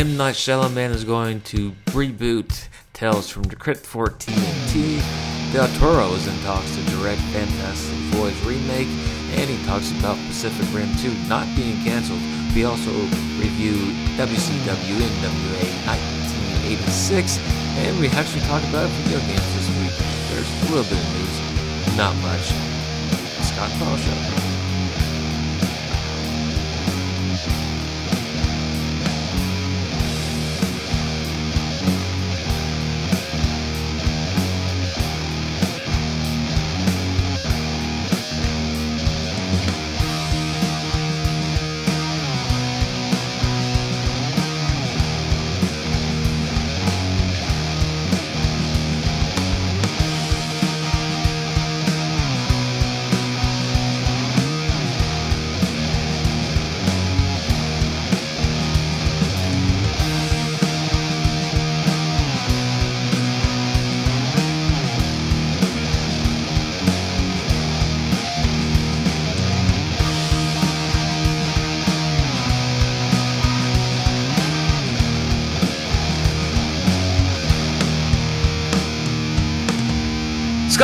M. Night Shyamalan is going to reboot Tales from the Crypt for TNT. Del Toro is in talks to direct Fantastic Voyage remake, and he talks about Pacific Rim 2 not being canceled. We also review WCW NWA 1986, and we actually talk about video games this week. There's a little bit of news, not much. Scott Paul Show.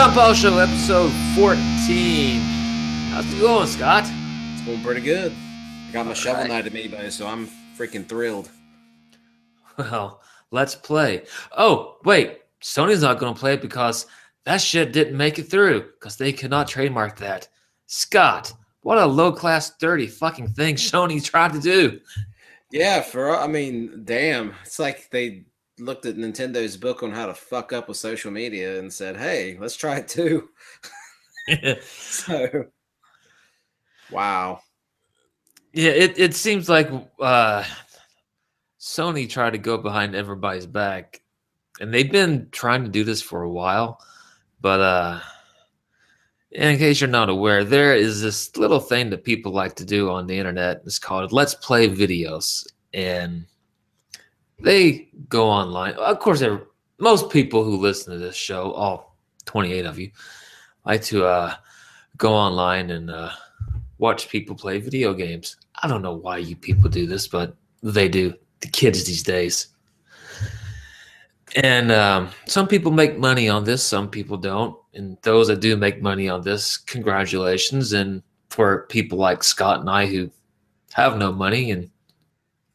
Scott Paul Show, episode 14. How's it going, Scott? It's going pretty good. I got my All shovel right. knight amiibo, so I'm freaking thrilled. Well, let's play. Oh, wait. Sony's not going to play it because that shit didn't make it through because they could not trademark that. Scott, what a low class, dirty fucking thing Sony tried to do. Yeah, for I mean, damn, it's like they looked at Nintendo's book on how to fuck up with social media and said, "Hey, let's try it too." So, wow. Yeah, it, it seems like uh, Sony tried to go behind everybody's back, and they've been trying to do this for a while. But uh, in case you're not aware, there is this little thing that people like to do on the internet. It's called Let's Play videos, and they go online. Of course, most people who listen to this show, all 28 of you, like to uh, go online and uh, watch people play video games. I don't know why you people do this, but they do. The kids these days. And um, some people make money on this, some people don't. And those that do make money on this, congratulations. And for people like Scott and I who have no money, and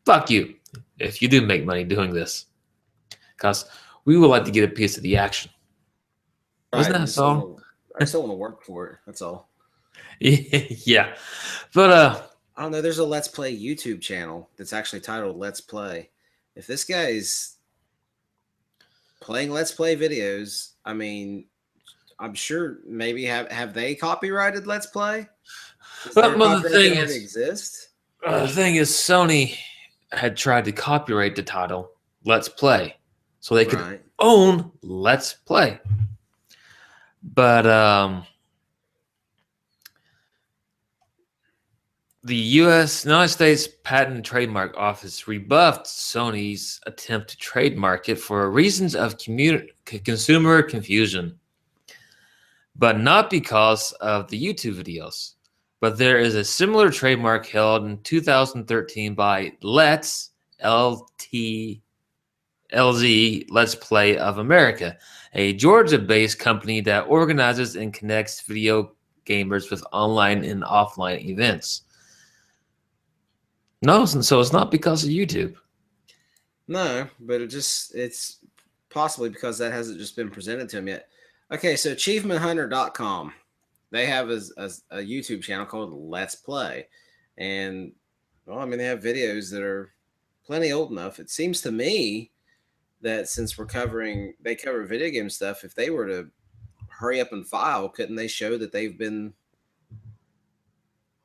fuck you if you do make money doing this, because we would like to get a piece of the action. Wasn't that I a song? I still want to work for it. That's all. yeah, but uh, I don't know. There's a Let's Play YouTube channel that's actually titled Let's Play. If this guy's playing Let's Play videos, I mean, I'm sure maybe have have they copyrighted Let's Play? Their well, the thing is- exist. Uh, the thing is, Sony had tried to copyright the title "Let's Play," so they could Right. own "Let's Play." But um, the U.S. United States Patent and Trademark Office rebuffed Sony's attempt to trademark it for reasons of commu- consumer confusion, but not because of the YouTube videos. But there is a similar trademark held in 2013 by Let's LT LZ Let's Play of America, a Georgia-based company that organizes and connects video gamers with online and offline events. No, so it's not because of YouTube. No, but it just it's possibly because that hasn't just been presented to him yet. Okay, so achievementhunter.com. They have a, a, a YouTube channel called Let's Play. And well, I mean they have videos that are plenty old enough. It seems to me that since we're covering they cover video game stuff, if they were to hurry up and file, couldn't they show that they've been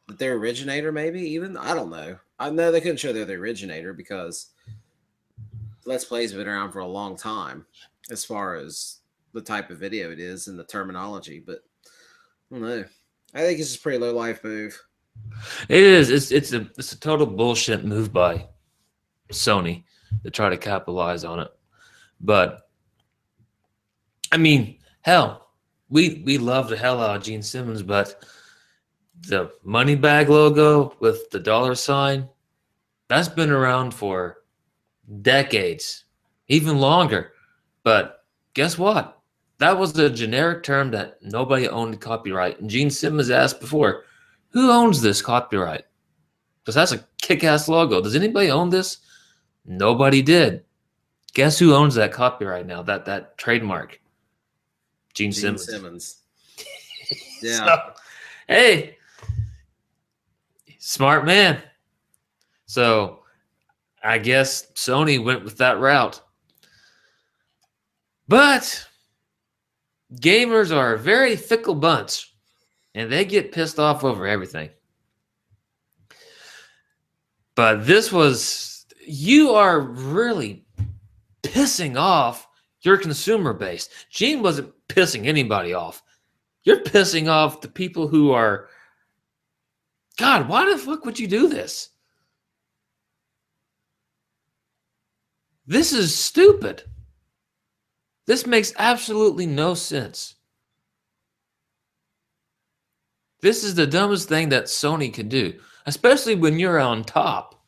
that their originator maybe even? I don't know. I know they couldn't show they're the originator because Let's Play's been around for a long time as far as the type of video it is and the terminology, but I don't know. I think it's a pretty low life move. It is. It's it's a it's a total bullshit move by Sony to try to capitalize on it. But I mean, hell, we we love the hell out of Gene Simmons, but the money bag logo with the dollar sign, that's been around for decades, even longer. But guess what? That was a generic term that nobody owned copyright. And Gene Simmons asked before, who owns this copyright? Because that's a kick ass logo. Does anybody own this? Nobody did. Guess who owns that copyright now? That that trademark. Gene, Gene Simmons. Simmons. Yeah. So, hey, smart man. So I guess Sony went with that route. But gamers are a very fickle bunch and they get pissed off over everything. But this was, you are really pissing off your consumer base. Gene wasn't pissing anybody off. You're pissing off the people who are, God, why the fuck would you do this? This is stupid. This makes absolutely no sense. This is the dumbest thing that Sony could do, especially when you're on top.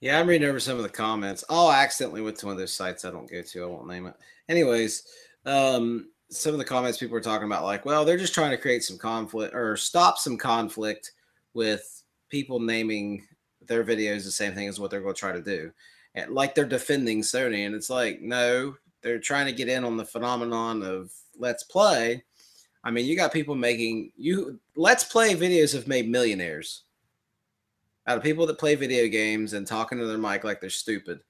Yeah, I'm reading over some of the comments. Oh, I accidentally went to one of those sites I don't go to. I won't name it. Anyways, um, some of the comments people were talking about, like, well, they're just trying to create some conflict or stop some conflict with people naming their videos the same thing as what they're going to try to do. And like they're defending Sony. And it's like, no, they're trying to get in on the phenomenon of let's play. I mean, you got people making you let's play videos have made millionaires out of people that play video games and talking to their mic like they're stupid.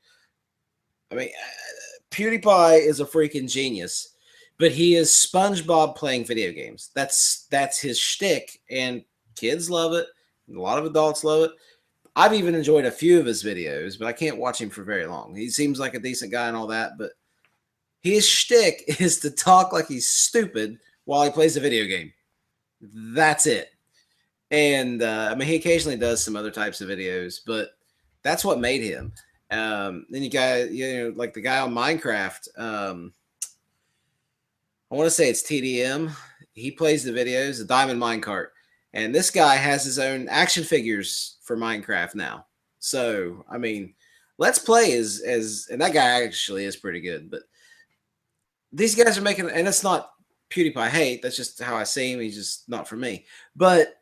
I mean, uh, PewDiePie is a freaking genius, but he is SpongeBob playing video games. That's that's his shtick, and kids love it. A lot of adults love it. I've even enjoyed a few of his videos, but I can't watch him for very long. He seems like a decent guy and all that, but his shtick is to talk like he's stupid while he plays a video game. That's it. And uh, I mean, he occasionally does some other types of videos, but that's what made him. Um, then you got you know like the guy on Minecraft. Um, I want to say it's TDM. He plays the videos, the Diamond Minecart, and this guy has his own action figures for Minecraft now. So I mean, Let's Play is as and that guy actually is pretty good, but these guys are making and it's not PewDiePie hate. That's just how I see him. He's just not for me. But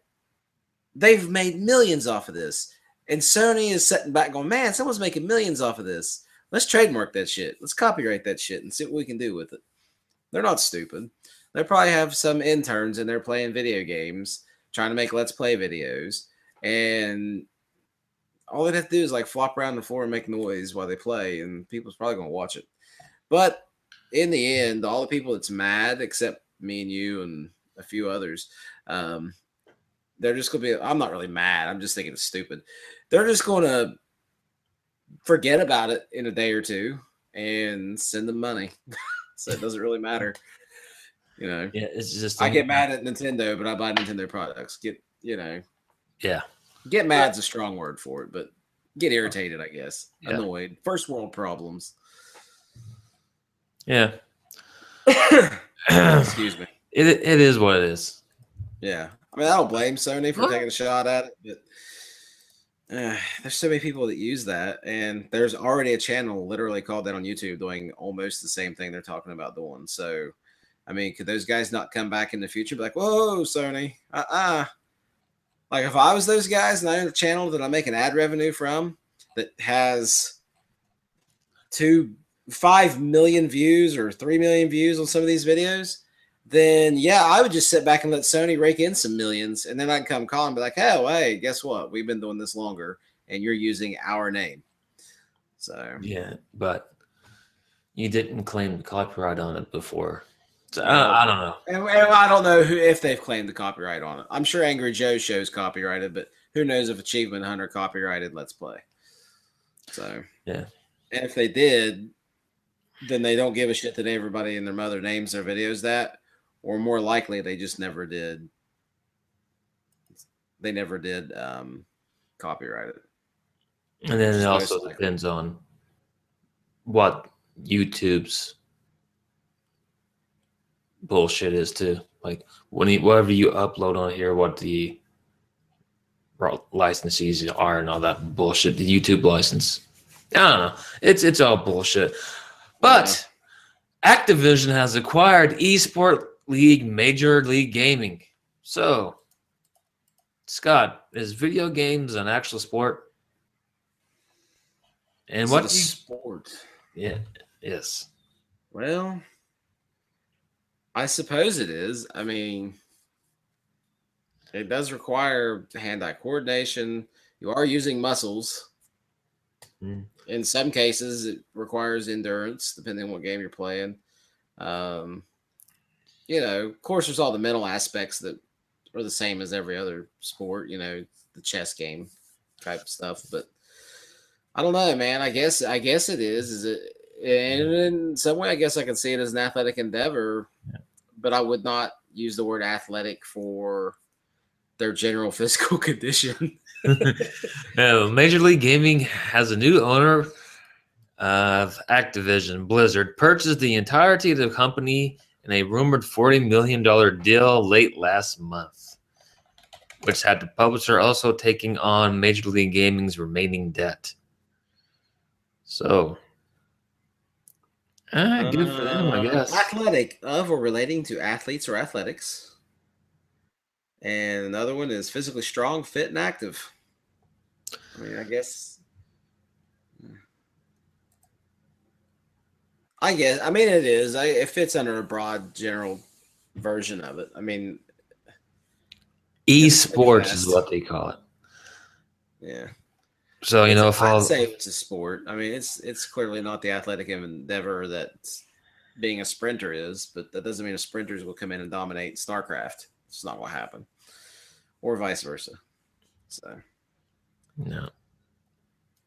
they've made millions off of this. And Sony is sitting back going, man, someone's making millions off of this. Let's trademark that shit. Let's copyright that shit and see what we can do with it. They're not stupid. They probably have some interns and they're playing video games, trying to make let's play videos. And all they'd have to do is like flop around the floor and make noise while they play, and people's probably gonna watch it. But in the end, all the people that's mad, except me and you and a few others, um, they're just gonna be. I'm not really mad. I'm just thinking it's stupid. They're just gonna forget about it in a day or two and send them money. so it doesn't really matter. You know. Yeah, it's just I get mad at Nintendo, but I buy Nintendo products. Get you know. Yeah. Get mad's a strong word for it, but get irritated, I guess. Yeah. Annoyed. First world problems. Yeah. Excuse me. It it is what it is. Yeah. I mean, I don't blame Sony for What? taking a shot at it, but uh, there's so many people that use that, and there's already a channel literally called that on YouTube doing almost the same thing they're talking about doing. So, I mean, could those guys not come back in the future? Be like, whoa, Sony, uh uh Like, if I was those guys and I own a channel that I'm making ad revenue from that has two, five million views or three million views on some of these videos, then yeah, I would just sit back and let Sony rake in some millions, and then I can come call and be like, "Oh, hey, guess what? We've been doing this longer, and you're using our name." So Yeah, but you didn't claim the copyright on it before. So I, I don't know. and, and I don't know who if they've claimed the copyright on it. I'm sure Angry Joe shows copyrighted, but who knows if Achievement Hunter copyrighted Let's Play. So Yeah. and if they did, then they don't give a shit that everybody and their mother names their videos that, or more likely they just never did. They never did um, copyright it. And then it also likely. depends on what YouTube's bullshit is too. Like when you, whatever you upload on here, what the licensees are and all that bullshit, the YouTube license. I don't know. It's it's all bullshit. But Activision has acquired Esport League Major League Gaming. So, Scott, is video games an actual sport? And Is what you, sport? yeah, yes. Well, I suppose it is. I mean, it does require hand-eye coordination. You are using muscles. Mm. In some cases, it requires endurance, depending on what game you're playing. Um, you know, of course, there's all the mental aspects that are the same as every other sport. You know, the chess game type stuff. But I don't know, man. I guess I guess it is. Is it? And in some way, I guess I can see it as an athletic endeavor, but I would not use the word athletic for their general physical condition. Uh, Major League Gaming has a new owner of Activision. Blizzard purchased the entirety of the company in a rumored $40 million deal late last month, which had the publisher also taking on Major League Gaming's remaining debt. So, uh, good for them, I Uh, guess. Athletic of or relating to athletes or athletics. And another one is physically strong, fit, and active. I mean, I guess. I guess. I mean, it is. I, it fits under a broad general version of it. I mean, Esports is what they call it. yeah. So, you know, if I'd all, say it's a sport. I mean, it's it's clearly not the athletic endeavor that being a sprinter is, but that doesn't mean a sprinters will come in and dominate StarCraft. It's not what happened, or vice versa. So, no.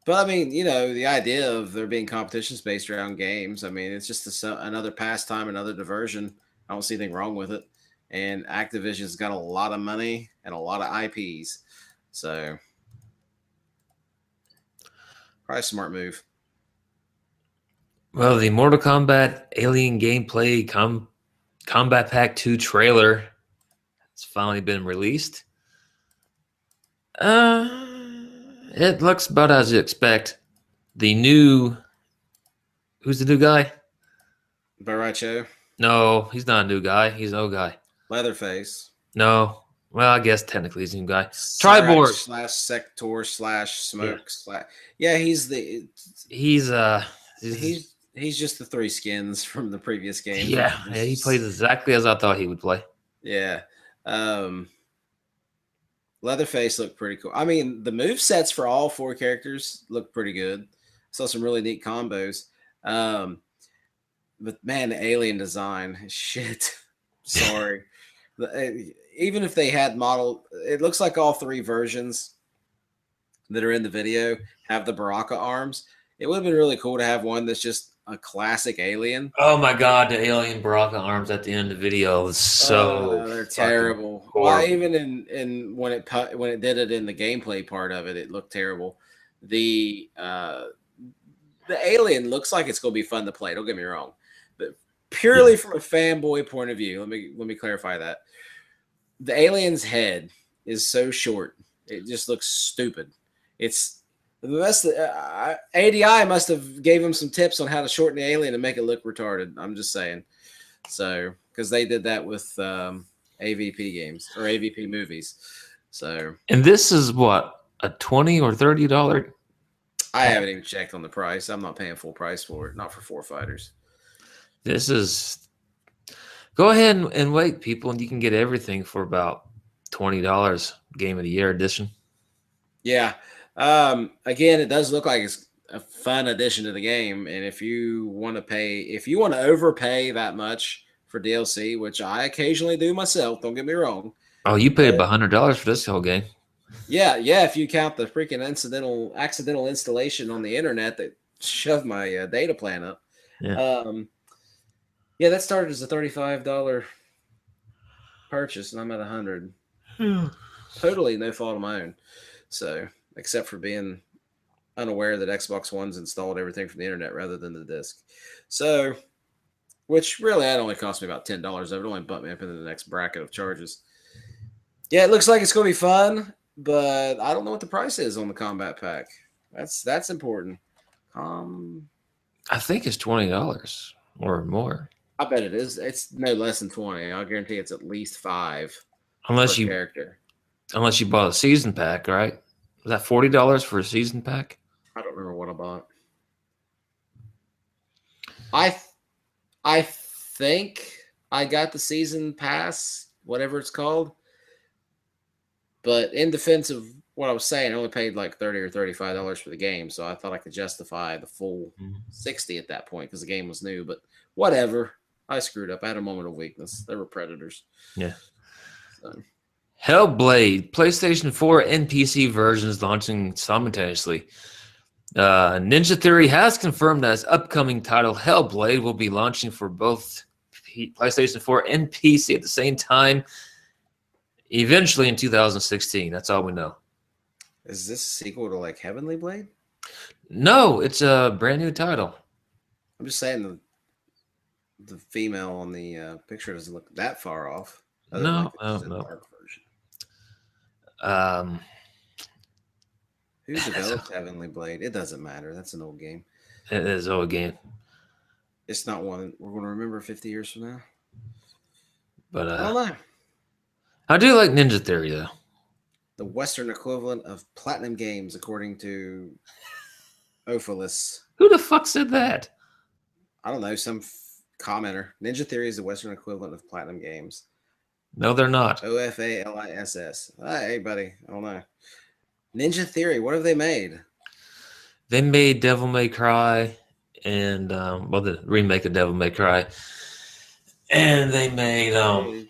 but I mean, you know, the idea of there being competitions based around games. I mean, it's just a, another pastime, another diversion. I don't see anything wrong with it. And Activision's got a lot of money and a lot of IPs, so probably a smart move. Well, the Mortal Kombat Alien Gameplay Com- Kombat Pack 2 trailer has finally been released. Uh, it looks about as you expect. The new. Who's the new guy? Bo' Rai Cho, No, he's not a new guy. He's an old guy. Leatherface, No. Well, I guess technically he's a new guy. Cyrax slash Sector slash Smoke slash. Yeah, he's the He's, uh. He's, he's he's just the three skins from the previous game. yeah, yeah, he plays exactly as I thought he would play. Yeah. Um Leatherface looked pretty cool. I mean, the move sets for all four characters look pretty good. Saw some really neat combos. Um but man, the alien design, shit. Sorry. Eh, Even if they had model, it looks like all three versions that are in the video have the Baraka arms. It would have been really cool to have one that's just a classic alien. Oh my god, the alien Baraka arms at the end of the video was so Oh, they're terrible. Well, even in in when it when it did it in the gameplay part of it, it looked terrible. The uh the alien looks like it's going to be fun to play. Don't get me wrong, but purely from a fanboy point of view, let me let me clarify that the alien's head is so short; it just looks stupid. It's the best. Uh, ADI must have gave him some tips on how to shorten the alien and make it look retarded. I'm just saying. So, because they did that with um, AVP games or AVP movies. So, And this is what a twenty or thirty dollar. I haven't even checked on the price. I'm not paying full price for it. Not for four fighters. This is. Go ahead and, and wait, people, and you can get everything for about twenty dollars. Game of the Year edition. Yeah. Um, again, it does look like it's a fun addition to the game. And if you want to pay, if you want to overpay that much for DLC, which I occasionally do myself, don't get me wrong. Oh, you paid about hundred dollars for this whole game. Yeah, yeah. If you count the freaking incidental, accidental installation on the internet that shoved my uh, data plan up. Yeah. Um, yeah, that started as a thirty-five dollar purchase, and I'm at a hundred. Totally no fault of my own. So, except for being unaware that Xbox One's installed everything from the internet rather than the disc. So, which really that only cost me about ten dollars. It would only bumped me up into the next bracket of charges. Yeah, it looks like it's going to be fun, but I don't know what the price is on the kombat pack. That's that's important Um, I think it's twenty dollars or more, I bet it is. It's no less than twenty. I'll guarantee it's at least five unless per you character. unless you bought a season pack, right? Was that forty dollars for a season pack? I don't remember what I bought. I th- I think I got the season pass, whatever it's called. But in defense of what I was saying, I only paid like thirty or thirty-five dollars for the game, so I thought I could justify the full Mhm. sixty at that point because the game was new. But whatever, I screwed up. I had a moment of weakness. They were predators. Yeah. So, Hellblade, PlayStation 4 and PC versions launching simultaneously. Uh, Ninja Theory has confirmed that its upcoming title, Hellblade, will be launching for both P- PlayStation 4 and PC at the same time, eventually in 2016. That's all we know. is this a sequel to like Heavenly Blade? No, it's a brand new title. I'm just saying the the female on the uh, picture doesn't look that far off. No, like, no, no. Um, Who developed Heavenly Blade? It doesn't matter. That's an old game. it is old game, It's not one we're going to remember 50 years from now. but I uh, don't know. I do like Ninja Theory though. The Western equivalent of Platinum Games, according to Ophilis. Who the fuck said that? I don't know. Some f- commenter. Ninja Theory is the Western equivalent of Platinum Games. No, they're not. O F A L I S S. Hey, buddy. I don't know. Ninja Theory. What have they made? They made Devil May Cry and um, well, the remake of Devil May Cry, and they made um,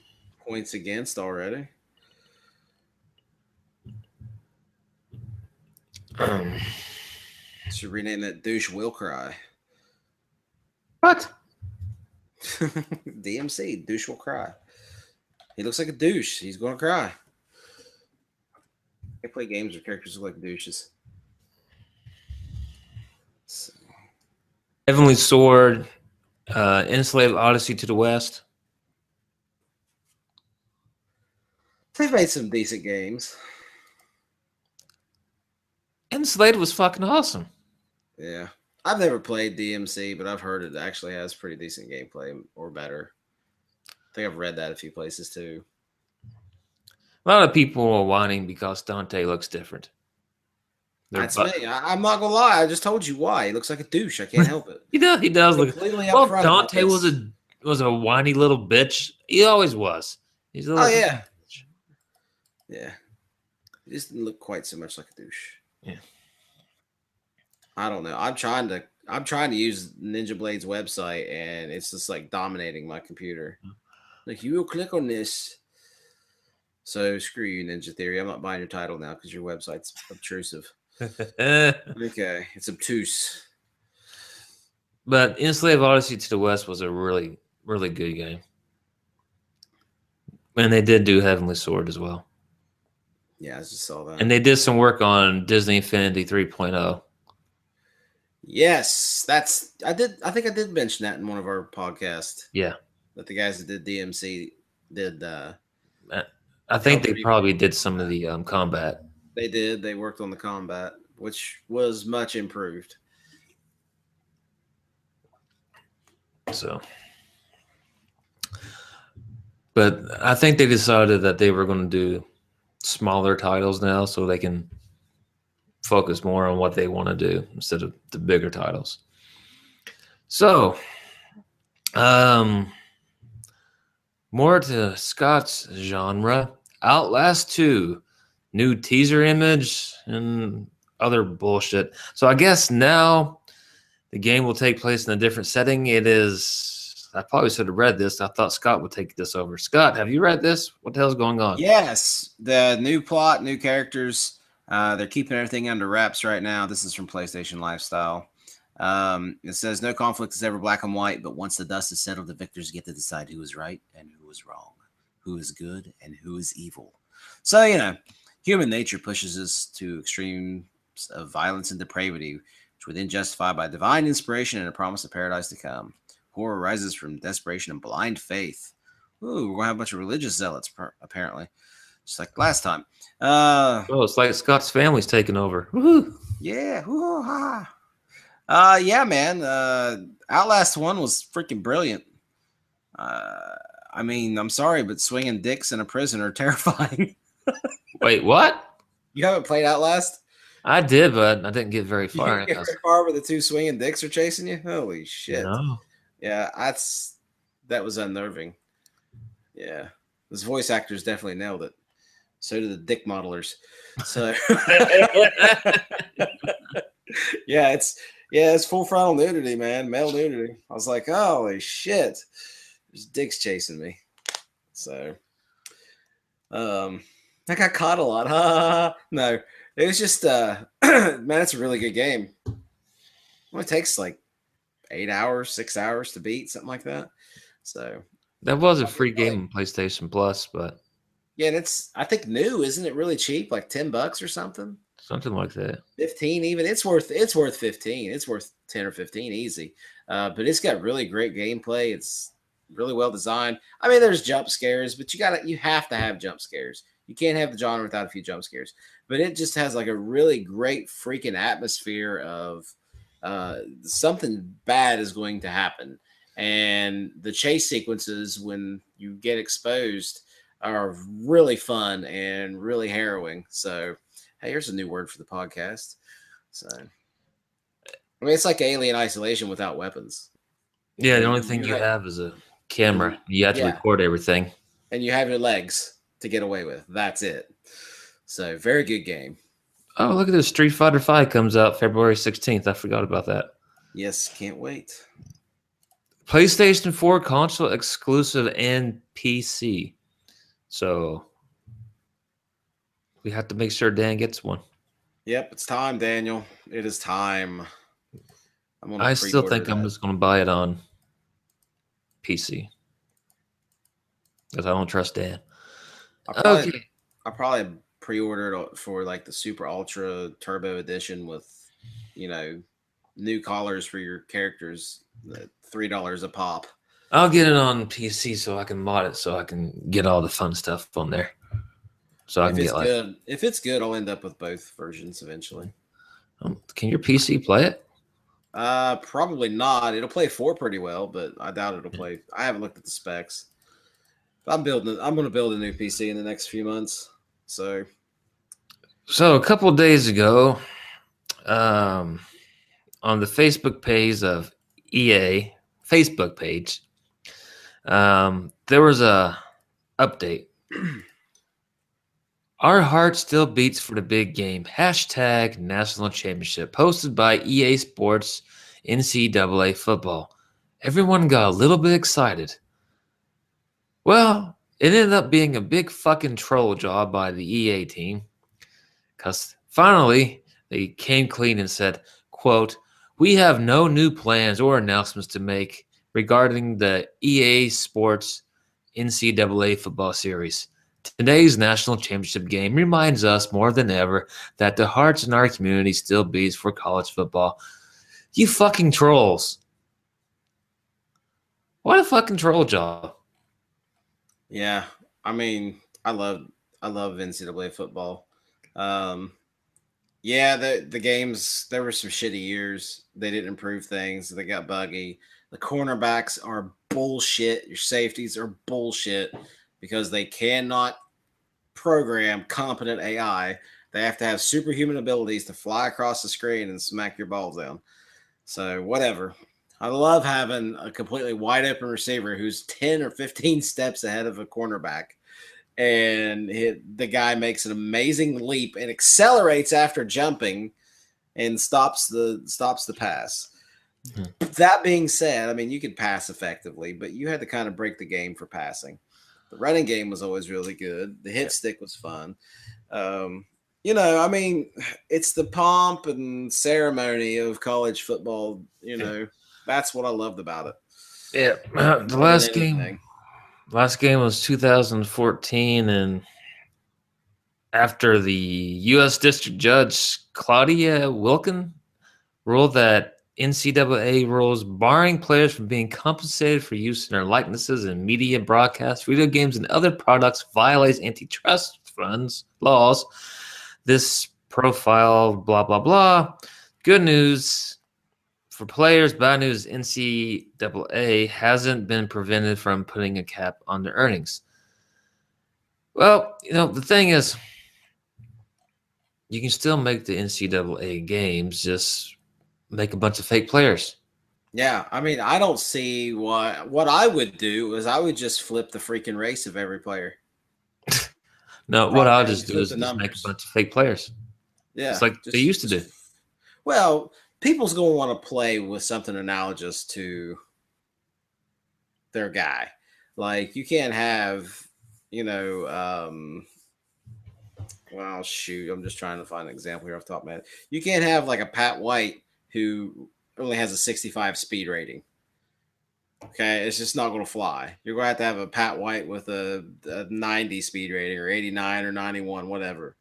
Points against already. um Should rename that douche will cry. what? DMC, douche will cry. He looks like a douche. He's gonna cry. I play games where characters look like douches. So, Heavenly Sword, uh, Enslaved Odyssey to the West. they've made some decent games. Enslaved was fucking awesome. Yeah. I've never played DMC, but I've heard it actually has pretty decent gameplay or better. I think I've read that a few places too. A lot of people are whining because Dante looks different. They're That's bu- me. I, I'm not gonna lie. I just told you why. He looks like a douche. I can't help it. He does. He does look. Completely Well, Dante was a was a whiny little bitch. He always was. He's a Oh yeah, yeah. He just didn't look quite so much like a douche. Yeah. I don't know. I'm trying to. I'm trying to use Ninja Blade's website, and it's just like dominating my computer. Mm-hmm. Like you will click on this. So screw you, Ninja Theory. I'm not buying your title now because your website's obtrusive. Okay, it's obtuse. but Enslaved Odyssey to the West was a really, really good game. And they did do Heavenly Sword as well. Yeah, I just saw that. And they did some work on Disney Infinity oh. 3.0. yes, that's. I did. I think I did mention that in one of our podcasts. Yeah. That the guys that did DMC did. uh I think they probably did some of the um, combat. They did. They worked on the combat, which was much improved. So, but I think they decided that they were going to do smaller titles now, so they can focus more on what they want to do instead of the bigger titles. So, um, more to Scott's genre. Outlast Two, new teaser image and other bullshit. So I guess now the game will take place in a different setting. It is. I probably should have read this. I thought Scott would take this over. Scott, have you read this? What the hell's going on? Yes, the new plot, new characters. Uh, they're keeping everything under wraps right now. This is from PlayStation Lifestyle. Um, it says no conflict is ever black and white, but once the dust is settled, the victors get to decide who is right and who is wrong, who is good and who is evil. So you know, human nature pushes us to extremes of violence and depravity, which were then justified by divine inspiration and a promise of paradise to come. Horror arises from desperation and blind faith. Ooh, we're gonna have a bunch of religious zealots, apparently, just like last time. Uh, Oh, it's like Scott's family's taking over. Woohoo! yeah. hoo-ha. Uh, yeah, man. Uh, Outlast One was freaking brilliant. Uh, I mean, I'm sorry, but swinging dicks in a prison are terrifying. Wait, what? You haven't played Outlast? I did, but I didn't get very You far. didn't get very far where the two swinging dicks are chasing you. Holy shit! No. Yeah, that's that was unnerving. Yeah, those voice actors definitely nailed it. So did the dick modelers. So yeah, it's yeah, it's full frontal nudity, man, male nudity. I was like, holy shit, there's dicks chasing me. So, um, I got caught a lot. No, it was just uh, man, it's a really good game. Well, it takes like eight hours, six hours to beat, something like that. So That was a free game on PlayStation Plus, but yeah, and it's I think new, isn't it? Really cheap, like ten bucks or something. something like that. 15 even it's worth it's worth 15 it's worth 10 or 15 easy uh, but it's got really great gameplay it's really well designed. I mean there's jump scares but you gotta you have to have jump scares. You can't have the genre without a few jump scares. But it just has like a really great freaking atmosphere of uh, something bad is going to happen. And the chase sequences when you get exposed are really fun and really harrowing. So Hey, here's a new word for the podcast. So, I mean, it's like Alien Isolation without weapons, Yeah, the only thing you you have is a camera. You have to Yeah. record everything. and you have your legs to get away with. That's it. So, very good game. Oh, look at this! Street Fighter Five comes out February sixteenth. I forgot about that. Yes, can't wait. PlayStation Four console exclusive and PC. So we have to make sure Dan gets one. Yep, it's time, Daniel. It is time. I'm gonna I still think I'm just going to buy it on PC because I don't trust Dan. I'll probably, Okay. I'll probably pre-ordered for like the Super Ultra Turbo Edition with, you know, new collars for your characters. Three dollars a pop. I'll get it on PC so I can mod it so I can get all the fun stuff on there. So I if can it's get like, good, if it's good, I'll end up with both versions eventually. um, can your PC play it? Uh, probably not. It'll play four pretty well, but I doubt it'll play. I haven't looked at the specs. I'm building. I'm going to build a new PC in the next few months. So So a couple of days ago, um, on the Facebook page of EA Facebook page, um, there was a update. Our heart still beats for the big game. Hashtag national championship posted by EA Sports NCAA football. Everyone got a little bit excited. Well, it ended up being a big fucking troll job by the EA team because finally they came clean and said quote we have no new plans or announcements to make regarding the ea sports ncaa football series today's national championship game reminds us more than ever that the hearts in our community still beats for college football you fucking trolls what a fucking troll job yeah, I mean, I love I love NCAA football. Um, yeah, the the games there were some shitty years. They didn't improve things. They got buggy. The cornerbacks are bullshit. Your safeties are bullshit because they cannot program competent AI. They have to have superhuman abilities to fly across the screen and smack your balls down. So whatever. I love having a completely wide open receiver who's 10 or 15 steps ahead of a cornerback. And it, the guy makes an amazing leap and accelerates after jumping and stops the stops the pass. Mhm. That being said, I mean you could pass effectively, but you had to kind of break the game for passing. The running game was always really good. The hit stick was fun. Um, you know, I mean, it's the pomp and ceremony of college football. You Yeah. know, that's what I loved about it. yeah the more last game. Last game was 2014, and after the U.S. District Judge Claudia Wilken ruled that NCAA rules barring players from being compensated for use in their likenesses in media broadcasts, video games, and other products violates antitrust funds laws. This profile, blah blah blah. Good news. for players, bad news NCAA hasn't been prevented from putting a cap on their earnings. Well, you know, the thing is, you can still make the NCAA games, just make a bunch of fake players. Yeah, I mean, I don't see what what I would do is I would just flip the freaking race of every player. no, what I'll just do is just make a bunch of fake players. Yeah, it's like just, they used to do. Well, people's going to want to play with something analogous to their guy. Like you can't have, you know, um, well, shoot, I'm just trying to find an example here off the top of my head. You can't have like a Pat White who only has a 65 speed rating. Okay, it's just not going to fly. You're going to have to have a Pat White with a, a 90 speed rating or 89 or 91, whatever.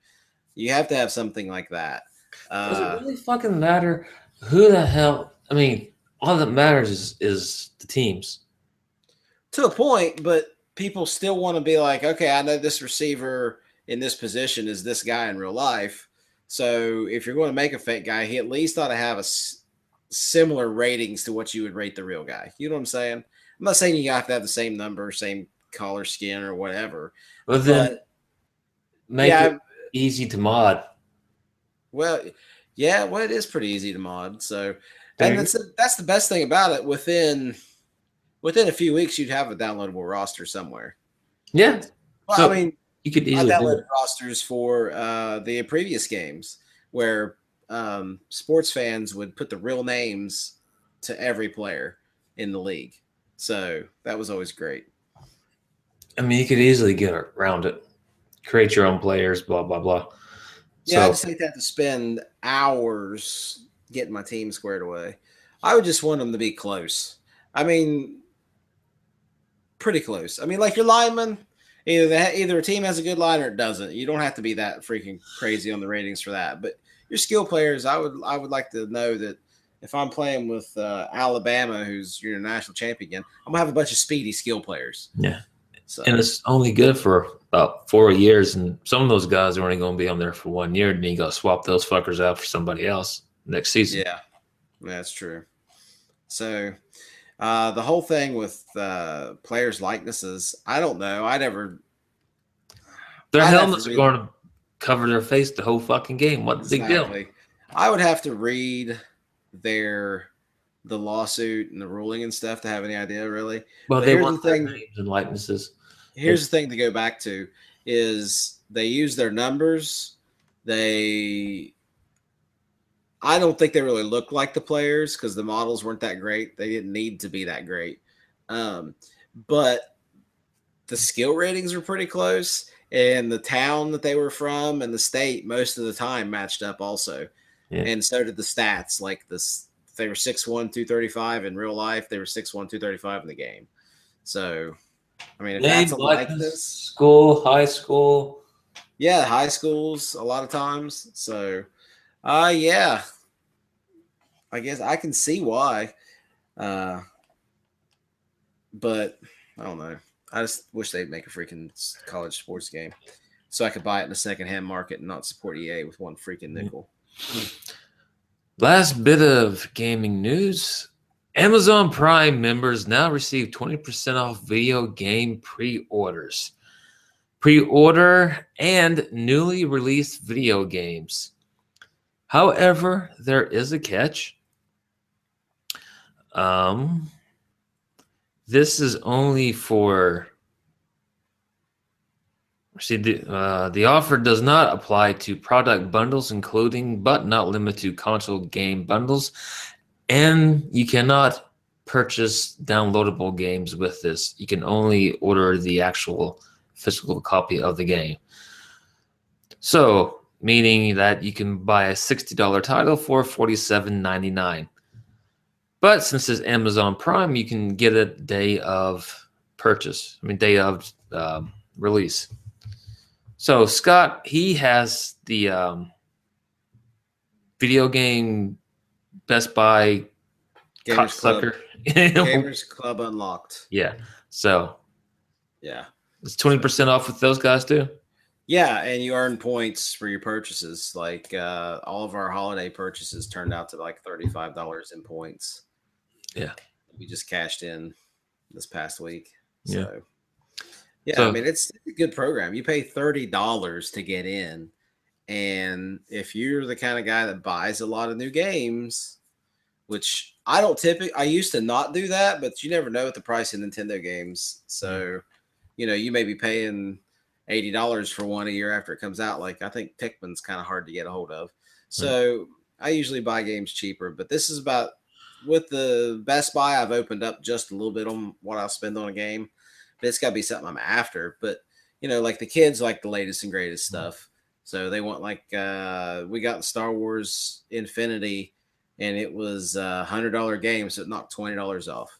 You have to have something like that. Does uh, it really fucking matter who the hell? I mean, all that matters is is the teams. To a point, but people still want to be like, okay, I know this receiver in this position is this guy in real life. So if you're going to make a fake guy, he at least ought to have a s- similar ratings to what you would rate the real guy. You know what I'm saying? I'm not saying you have to have the same number, same color skin, or whatever. But then make yeah, it easy to mod. Well, yeah, well, it is pretty easy to mod. So, and that's that's the best thing about it. Within within a few weeks, you'd have a downloadable roster somewhere. Yeah. Well, so, I mean, you could easily I downloaded rosters for uh, the previous games where um, sports fans would put the real names to every player in the league. So that was always great. I mean, you could easily get around it, create your own players, blah blah blah. Yeah, so, I just hate to have to spend hours getting my team squared away. I would just want them to be close. I mean, pretty close. I mean, like your lineman, Either that, either a team has a good line or it doesn't. You don't have to be that freaking crazy on the ratings for that. But your skill players, I would I would like to know that if I'm playing with uh, Alabama, who's your national champion, I'm gonna have a bunch of speedy skill players. Yeah. So. And it's only good for about four years, and some of those guys are only going to be on there for one year. And you got to swap those fuckers out for somebody else next season. Yeah, that's true. So uh, the whole thing with uh, players' likenesses, I don't know. I never. Their I'd helmets are going to cover their face the whole fucking game. What exactly. big deal? I would have to read their the lawsuit and the ruling and stuff to have any idea, really. Well, but they want the thing, names and likenesses. Here's the thing to go back to is they use their numbers. They I don't think they really look like the players because the models weren't that great. They didn't need to be that great. Um, but the skill ratings were pretty close, and the town that they were from and the state most of the time matched up also. Yeah. And so did the stats. Like this, they were 6'1, 235 in real life, they were 6'1, 235 in the game. So, I mean, if that's like this, school, high school. Yeah, high schools a lot of times. So, uh yeah. I guess I can see why. Uh but I don't know. I just wish they'd make a freaking college sports game so I could buy it in the secondhand market and not support EA with one freaking nickel. Last bit of gaming news. Amazon Prime members now receive 20% off video game pre orders. Pre order and newly released video games. However, there is a catch. Um, this is only for. See, the, uh, the offer does not apply to product bundles, including but not limited to console game bundles, and you cannot purchase downloadable games with this. You can only order the actual physical copy of the game. So, meaning that you can buy a $60 title for $47.99. But since it's Amazon Prime, you can get it day of purchase, I mean, day of um, release. So, Scott, he has the um, video game Best Buy Gamers Club. Gamers Club Unlocked. Yeah. So, yeah. It's 20% off with those guys too? Yeah, and you earn points for your purchases. Like uh, all of our holiday purchases turned out to like thirty-five dollars in points. Yeah. we just cashed in this past week. Yeah. So, yeah, I So- mean it's a good program. You pay thirty dollars to get in, and if you're the kind of guy that buys a lot of new games, which I don't typically, I used to not do that, but you never know with the price of Nintendo games. So, you know, you may be paying eighty dollars for one a year after it comes out. Like I think Pikmin's kind of hard to get a hold of. Hmm. So I usually buy games cheaper, but this is about with the Best Buy. I've opened up just a little bit on what I'll spend on a game, but it's got to be something I'm after. But you know, like the kids like the latest and greatest hmm. stuff, so they want like uh we got Star Wars Infinity, and it was a hundred dollar game, so it knocked twenty dollars off.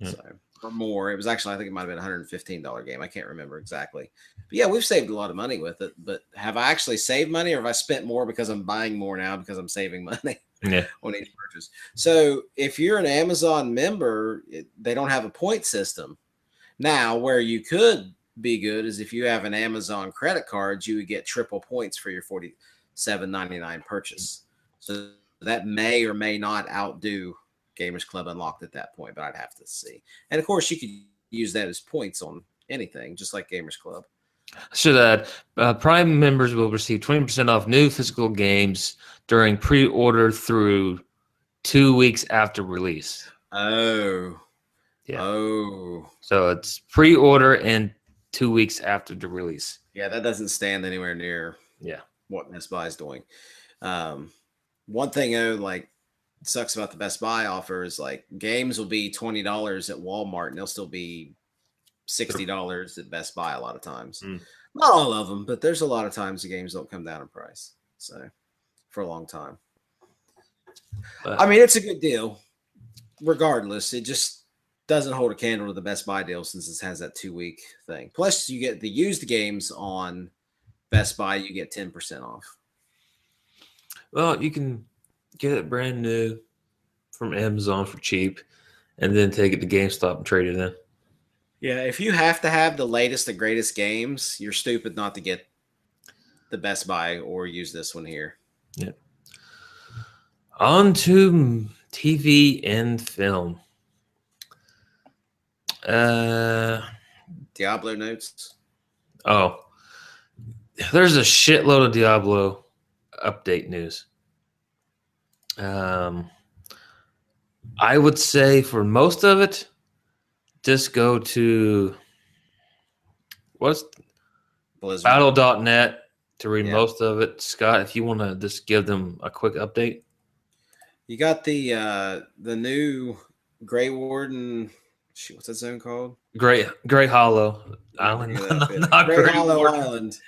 Hmm. So or more. It was actually I think it might have been a hundred and fifteen dollar game. I can't remember exactly. But yeah, we've saved a lot of money with it. But have I actually saved money, or have I spent more because I'm buying more now because I'm saving money? Yeah. on each purchase. So if you're an Amazon member, it, they don't have a point system. Now, where you could be good is if you have an Amazon credit card, you would get triple points for your forty seven ninety nine purchase. So that may or may not outdo Gamers Club Unlocked at that point, but I'd have to see. And of course, you could use that as points on anything, just like Gamers Club. Should add, uh, Prime members will receive 20% off new physical games during pre order through two weeks after release. Oh, Yeah. Oh, So it's pre order and two weeks after the release. yeah, that doesn't stand anywhere near Yeah. what Best Buy is doing. Um, one thing though, like sucks about the Best Buy offer is like games will be twenty dollars at Walmart and they'll still be sixty dollars at Best Buy a lot of times. Mm. Not all of them, but there's a lot of times the games don't come down in price. So for a long time. But- I mean, it's a good deal. Regardless, it just doesn't hold a candle to the Best Buy deal since it has that two week thing. Plus, you get the used games on Best Buy, you get 10% off. Well, you can get it brand new from Amazon for cheap and then take it to GameStop and trade it in. Yeah, if you have to have the latest, the greatest games, you're stupid not to get the Best Buy or use this one here. Yep. On to TV and film. Uh Diablo notes. oh, there's a shitload of Diablo update news. Um, I would say for most of it, just go to what's Blizzard. battle.net to read Yeah. most of it. Scott, if you want to just give them a quick update. You got the uh the new Grey Warden. Shoot, what's that zone called? Great, Great Hollow Island, Yeah, not, bit. Grey Hollow Warden. Island.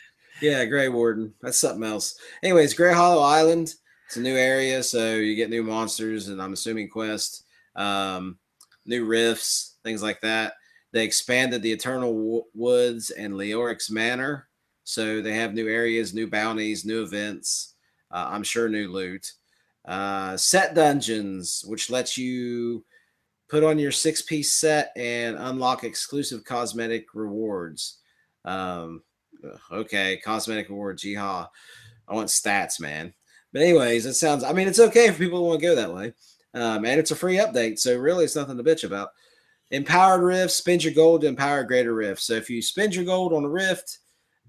Yeah, Grey Warden. That's something else. Anyways, Grey Hollow Island. It's a new area, so you get new monsters, and I'm assuming quests, um, new rifts, things like that. They expanded the Eternal Wo- Woods and Leoric's Manor, so they have new areas, new bounties, new events. Uh, I'm sure new loot. Uh, set dungeons, which lets you put on your six piece set and unlock exclusive cosmetic rewards. Um, okay, cosmetic rewards, yeehaw. I want stats, man. But anyways, it sounds. I mean, it's okay for people want to go that way, um, and it's a free update, so really, it's nothing to bitch about. Empowered rift, spend your gold to empower greater rift. So if you spend your gold on a rift,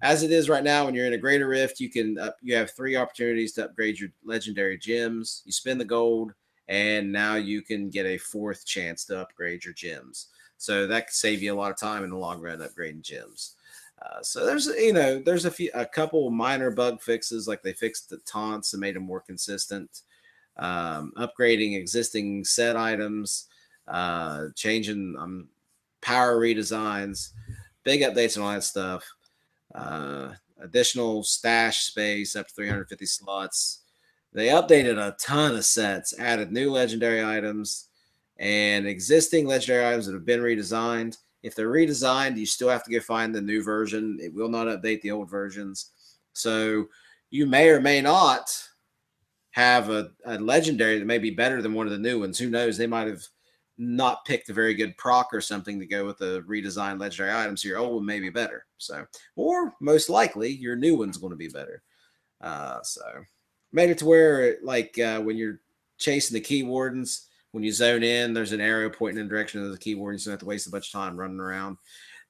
as it is right now, when you're in a greater rift, you can you have three opportunities to upgrade your legendary gems. You spend the gold, and now you can get a fourth chance to upgrade your gems. So that could save you a lot of time in the long run upgrading gems. Uh, so there's you know there's a few a couple minor bug fixes like they fixed the taunts and made them more consistent, um, upgrading existing set items, uh, changing um, power redesigns, big updates and all that stuff. Uh, additional stash space up to 350 slots. They updated a ton of sets, added new legendary items, and existing legendary items that have been redesigned. If they're redesigned, you still have to go find the new version. It will not update the old versions. So you may or may not have a, a legendary that may be better than one of the new ones. Who knows? They might have not picked a very good proc or something to go with the redesigned legendary item. So your old one may be better. So, or most likely your new one's going to be better. Uh, so made it to where like uh, when you're chasing the key wardens, when you zone in, there's an arrow pointing in the direction of the keyboard. You don't have to waste a bunch of time running around.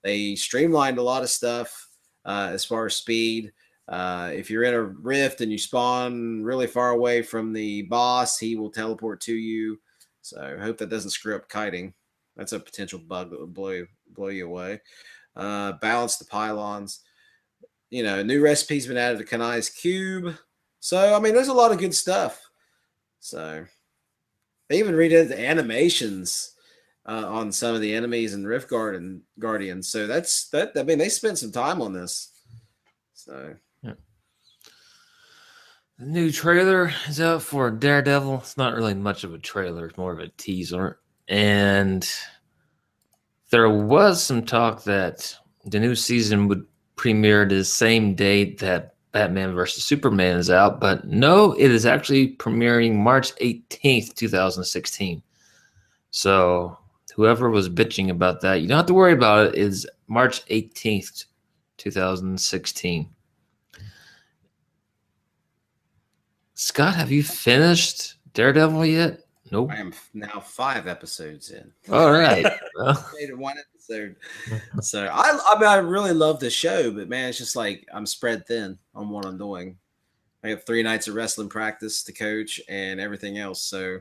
They streamlined a lot of stuff uh, as far as speed. Uh, if you're in a rift and you spawn really far away from the boss, he will teleport to you. So I hope that doesn't screw up kiting. That's a potential bug that would blow you, blow you away. Uh, balance the pylons. You know, new recipes been added to Kanai's cube. So I mean, there's a lot of good stuff. So they even redid the animations uh, on some of the enemies and Rift Guard Guardians. So that's that. I mean, they spent some time on this. So yeah. the new trailer is out for Daredevil. It's not really much of a trailer, it's more of a teaser. And there was some talk that the new season would premiere the same date that Batman versus Superman is out, but no, it is actually premiering March 18th, 2016. So whoever was bitching about that, you don't have to worry about it. Is March 18th, 2016. Scott, have you finished Daredevil yet? Nope. I am now five episodes in. All right. Made one episode. So I, I mean, I really love the show, but man, it's just like I'm spread thin on what I'm doing. I have three nights of wrestling practice to coach and everything else. So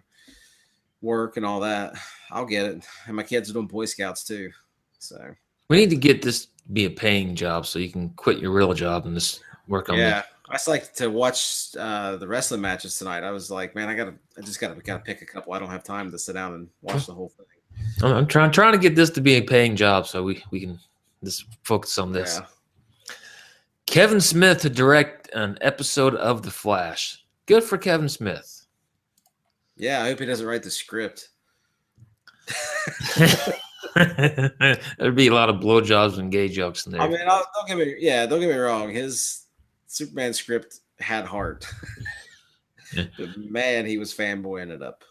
work and all that. I'll get it. And my kids are doing Boy Scouts too. So we need to get this be a paying job so you can quit your real job and just work on yeah. I just like to watch uh, the wrestling matches tonight. I was like, man, I gotta, I just gotta, gotta pick a couple. I don't have time to sit down and watch the whole thing. I'm trying, trying to get this to be a paying job so we we can just focus on this. Yeah. Kevin Smith to direct an episode of The Flash. Good for Kevin Smith. Yeah, I hope he doesn't write the script. There'd be a lot of blowjobs and gay jokes in there. I mean, don't get me, yeah, don't get me wrong. His Superman script had heart. but man, he was fanboying it up.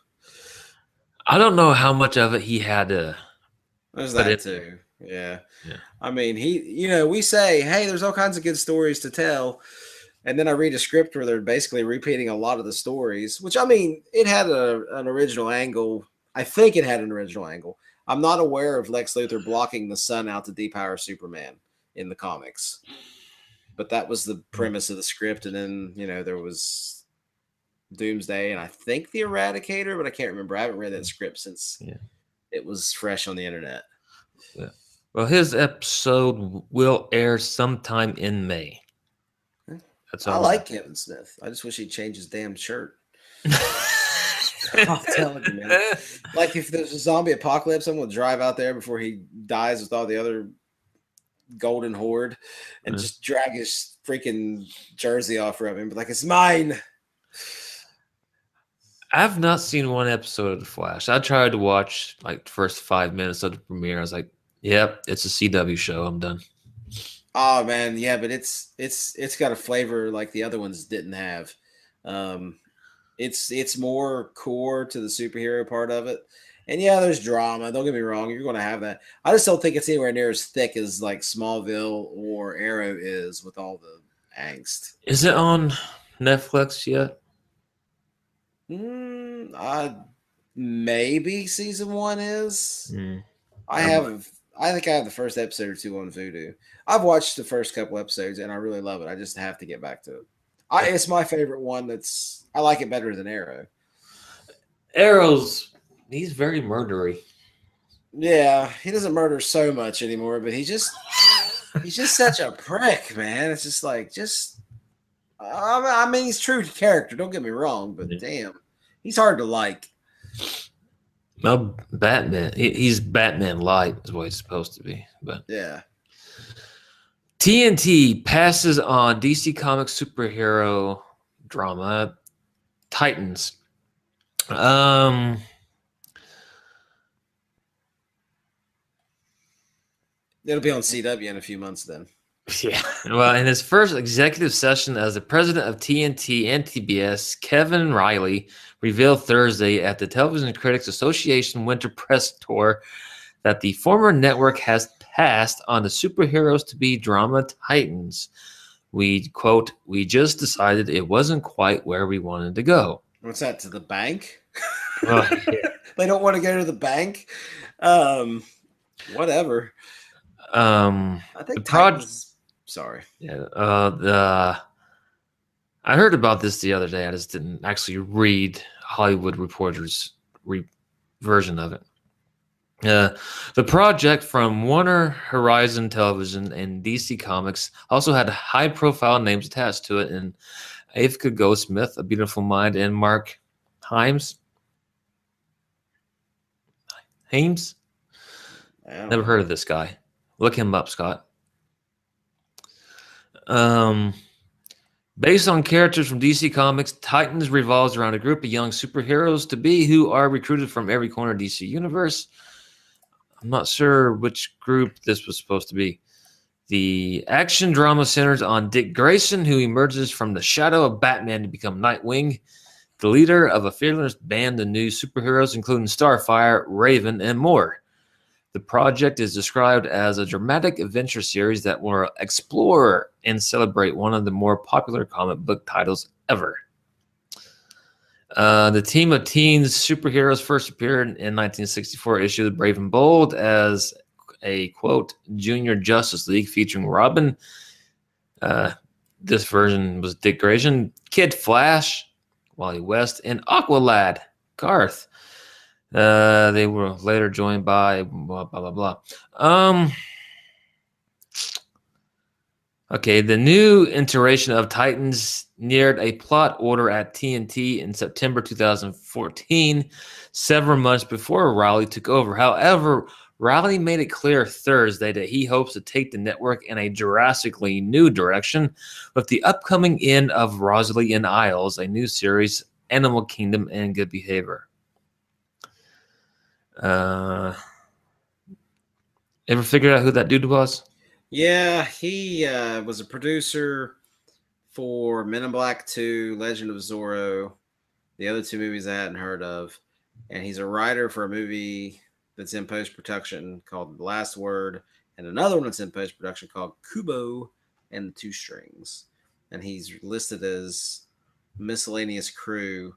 I don't know how much of it he had to. There's that it, too. Yeah. yeah. I mean, he, you know, we say, hey, there's all kinds of good stories to tell. And then I read a script where they're basically repeating a lot of the stories, which I mean, it had a, an original angle. I think it had an original angle. I'm not aware of Lex Luthor blocking the sun out to depower Superman in the comics but that was the mm-hmm. premise of the script. And then you know there was Doomsday, and I think the Eradicator, but I can't remember. I haven't read that script since yeah. it was fresh on the internet. Yeah. Well, his episode will air sometime in May. That's all. I like Kevin Smith. I just wish he'd change his damn shirt. I'm telling you, man. Like if there's a zombie apocalypse, I'm gonna drive out there before he dies with all the other golden horde and mm-hmm. just drag his freaking jersey off from him, but like it's mine. I've not seen one episode of The Flash. I tried to watch like the first five minutes of the premiere. I was like, "Yep, it's a CW show. I'm done." Oh man, yeah, but it's it's it's got a flavor like the other ones didn't have. Um, it's it's more core to the superhero part of it. And yeah, there's drama. Don't get me wrong. You're going to have that. I just don't think it's anywhere near as thick as like Smallville or Arrow is with all the angst. Is it on Netflix yet? Mm, uh, maybe season one is. Mm. I have. I think I have the first episode or two on Vudu. I've watched the first couple episodes and I really love it. I just have to get back to it. I, it's my favorite one. That's I like it better than Arrow. Arrow's he's very murdery. Yeah, he doesn't murder so much anymore, but he just he's just such a prick, man. It's just like just I mean he's true to character, don't get me wrong, but yeah. damn, he's hard to like. Well, Batman, he's Batman light is what he's supposed to be, but yeah. TNT passes on DC Comics superhero drama Titans. Um It'll be on CW in a few months then. Yeah. Well, in his first executive session as the president of TNT and TBS, Kevin Reilly revealed Thursday at the Television Critics Association Winter Press Tour that the former network has passed on the superheroes to be drama titans. We quote, we just decided it wasn't quite where we wanted to go. What's that to the bank? Oh, they don't want to go to the bank. Um, whatever. Um, I think The Titans- Sorry. Yeah, uh, the I heard about this the other day. I just didn't actually read Hollywood Reporter's re- version of it. Uh, the project from Warner Horizon Television and DC Comics also had high-profile names attached to it, in Akiva Goldsman, A Beautiful Mind, and Marc Haimes. Hames? Never heard of this guy. Look him up, Scott. Um, based on characters from DC Comics, Titans revolves around a group of young superheroes to be who are recruited from every corner of DC universe. I'm not sure which group this was supposed to be. The action drama centers on Dick Grayson, who emerges from the shadow of Batman to become Nightwing, the leader of a fearless band of new superheroes, including Starfire, Raven, and more. The project is described as a dramatic adventure series that will explore and celebrate one of the more popular comic book titles ever. Uh, the team of teens superheroes first appeared in 1964 issue of Brave and Bold as a quote Junior Justice League featuring Robin. Uh, this version was Dick Grayson, Kid Flash, Wally West, and Aqualad Garth. Uh, they were later joined by blah blah blah blah. Um. Okay, the new iteration of Titans neared a plot order at TNT in September 2014, several months before Riley took over. However, Riley made it clear Thursday that he hopes to take the network in a drastically new direction with the upcoming end of Rizzoli and Isles, a new series, Animal Kingdom, and Good Behavior. Uh, ever figured out who that dude was? Yeah, he uh, was a producer for Men in Black 2, Legend of Zorro, the other two movies I hadn't heard of. And he's a writer for a movie that's in post production called The Last Word, and another one that's in post production called Kubo and the Two Strings. And he's listed as miscellaneous crew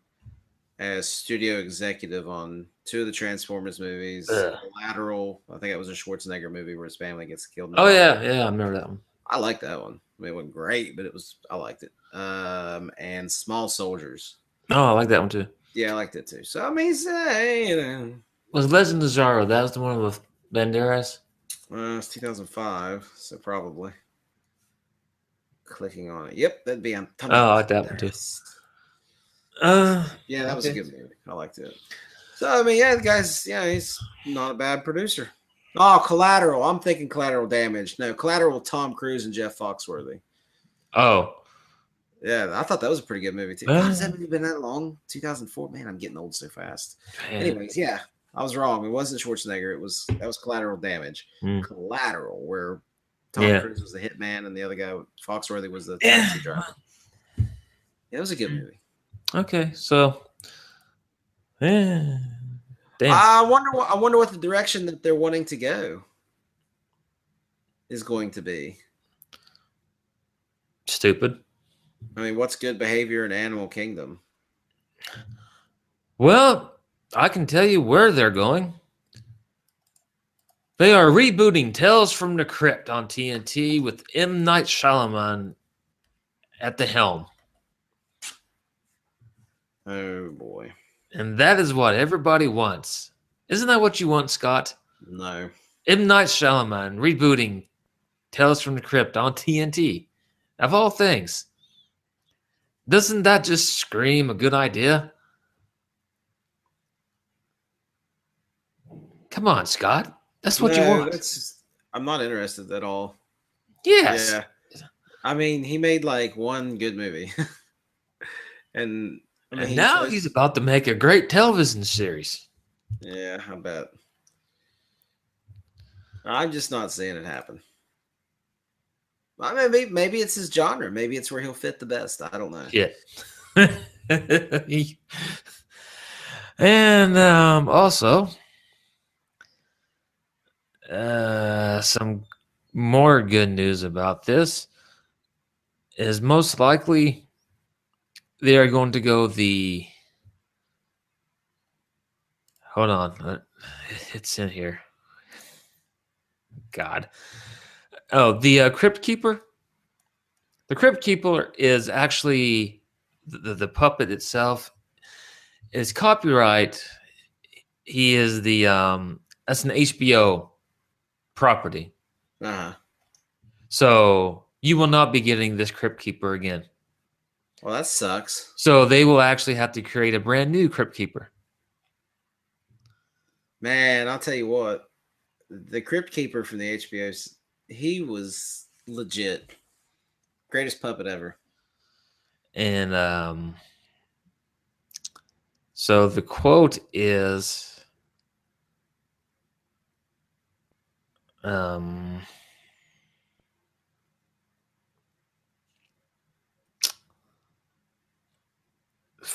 as studio executive on two of the Transformers movies, Ugh. Collateral. I think it was a Schwarzenegger movie where his family gets killed. Oh yeah, yeah, I remember that one. I like that one. I mean, it wasn't great, but it was. I liked it. Um, and Small Soldiers. Oh, I like that one too. Yeah, I liked it too. So I mean, say, you know, Was Legend of Zorro? That was the one with Banderas. uh, it's 2005, so probably. Clicking on it. Yep, that'd be on. Oh, I like that one too. Uh, Yeah, that was a good movie. I liked it. So I mean, yeah, the guy's yeah, he's not a bad producer. Oh, Collateral. I'm thinking Collateral Damage. No, Collateral. Tom Cruise and Jeff Foxworthy. oh, Yeah, I thought that was a pretty good movie too. Uh. God, has that movie been that long? 2004. Man, I'm getting old so fast. man. Anyways, yeah, I was wrong. It wasn't Schwarzenegger. It was that was Collateral Damage. Hmm. Collateral, where Tom Yeah. Cruise was the hitman and the other guy, Foxworthy, was the Yeah. taxi driver. Yeah, it was a good movie. Okay, so, eh, damn. I wonder. What, I wonder what the direction that they're wanting to go is going to be. Stupid. I mean, what's good behavior in Animal Kingdom? Well, I can tell you where they're going. They are rebooting Tales from the Crypt on TNT with M. Night Shyamalan at the helm. Oh boy, And that is what everybody wants. Isn't that what you want, Scott? no. M. Night Shyamalan rebooting Tales from the Crypt on TNT. Of all things. Doesn't that just scream a good idea? Come on, Scott. That's what you want. just- I'm not interested at all. Yes. Yeah. I mean, he made like one good movie. and I mean, and now he's about to make a great television series. Yeah, I bet. I'm just not seeing it happen. I mean, maybe, maybe it's his genre. Maybe it's where he'll fit the best. I don't know. Yeah. and um, also, uh, some more good news about this is most likely they are going to go the. Hold on, uh, it's in here. God. Oh, the uh, Crypt Keeper. The Crypt Keeper is actually the, the puppet itself is copyright. He is the um that's an HBO property. Uh-huh. So you will not be getting this Crypt Keeper again. Well, that sucks. So they will actually have to create a brand new Crypt Keeper. Man, I'll tell you what. The Crypt Keeper from the HBO's, he was legit. Greatest puppet ever. And um so the quote is um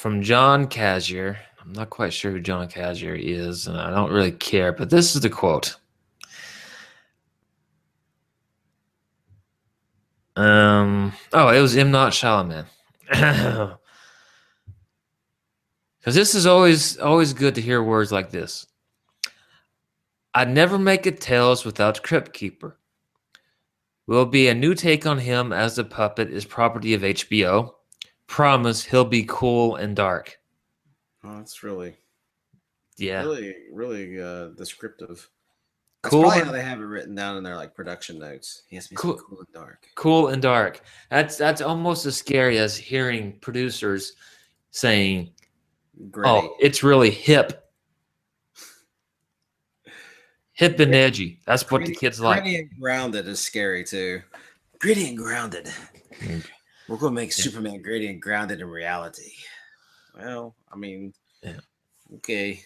from John Kassir. I'm not quite sure who John Kassir is, and I don't really care, but this is the quote. Um. Oh, it was M. Night Shyamalan. Because this is always always good to hear words like this. I'd never make a Tales without Crypt Keeper. Will be a new take on him as the puppet is property of HBO. Promise he'll be cool and dark. Oh, that's really, Yeah. really, really uh, descriptive. That's Cool probably how they have it written down in their like production notes. He has to be Cool- cool and dark. cool and dark. That's that's almost as scary as hearing producers saying, Gritty. "Oh, it's really hip, hip and edgy." That's what the kids like. Gritty and grounded is scary too. Gritty and grounded. We're gonna make Superman gritty and grounded in reality. Well, I mean, Yeah. okay.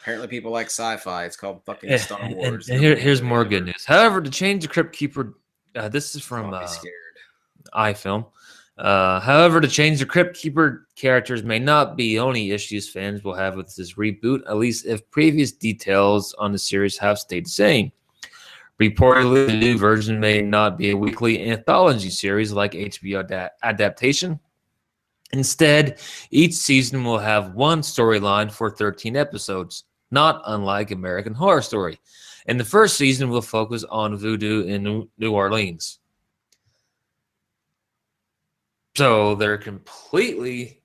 Apparently, people like sci-fi. It's called fucking Eh, Star Wars. and here, here's more good news. However, to change the Crypt Keeper, uh, this is From uh, scared. iFilm. Uh, however, to change the Crypt Keeper characters may not be only issues fans will have with this reboot, at least if previous details on the series have stayed the same. Reportedly, the new version may not be a weekly anthology series like HBO da- adaptation. Instead, each season will have one storyline for 13 episodes, not unlike American Horror Story. And the first season will focus on voodoo in New- New Orleans. So they're completely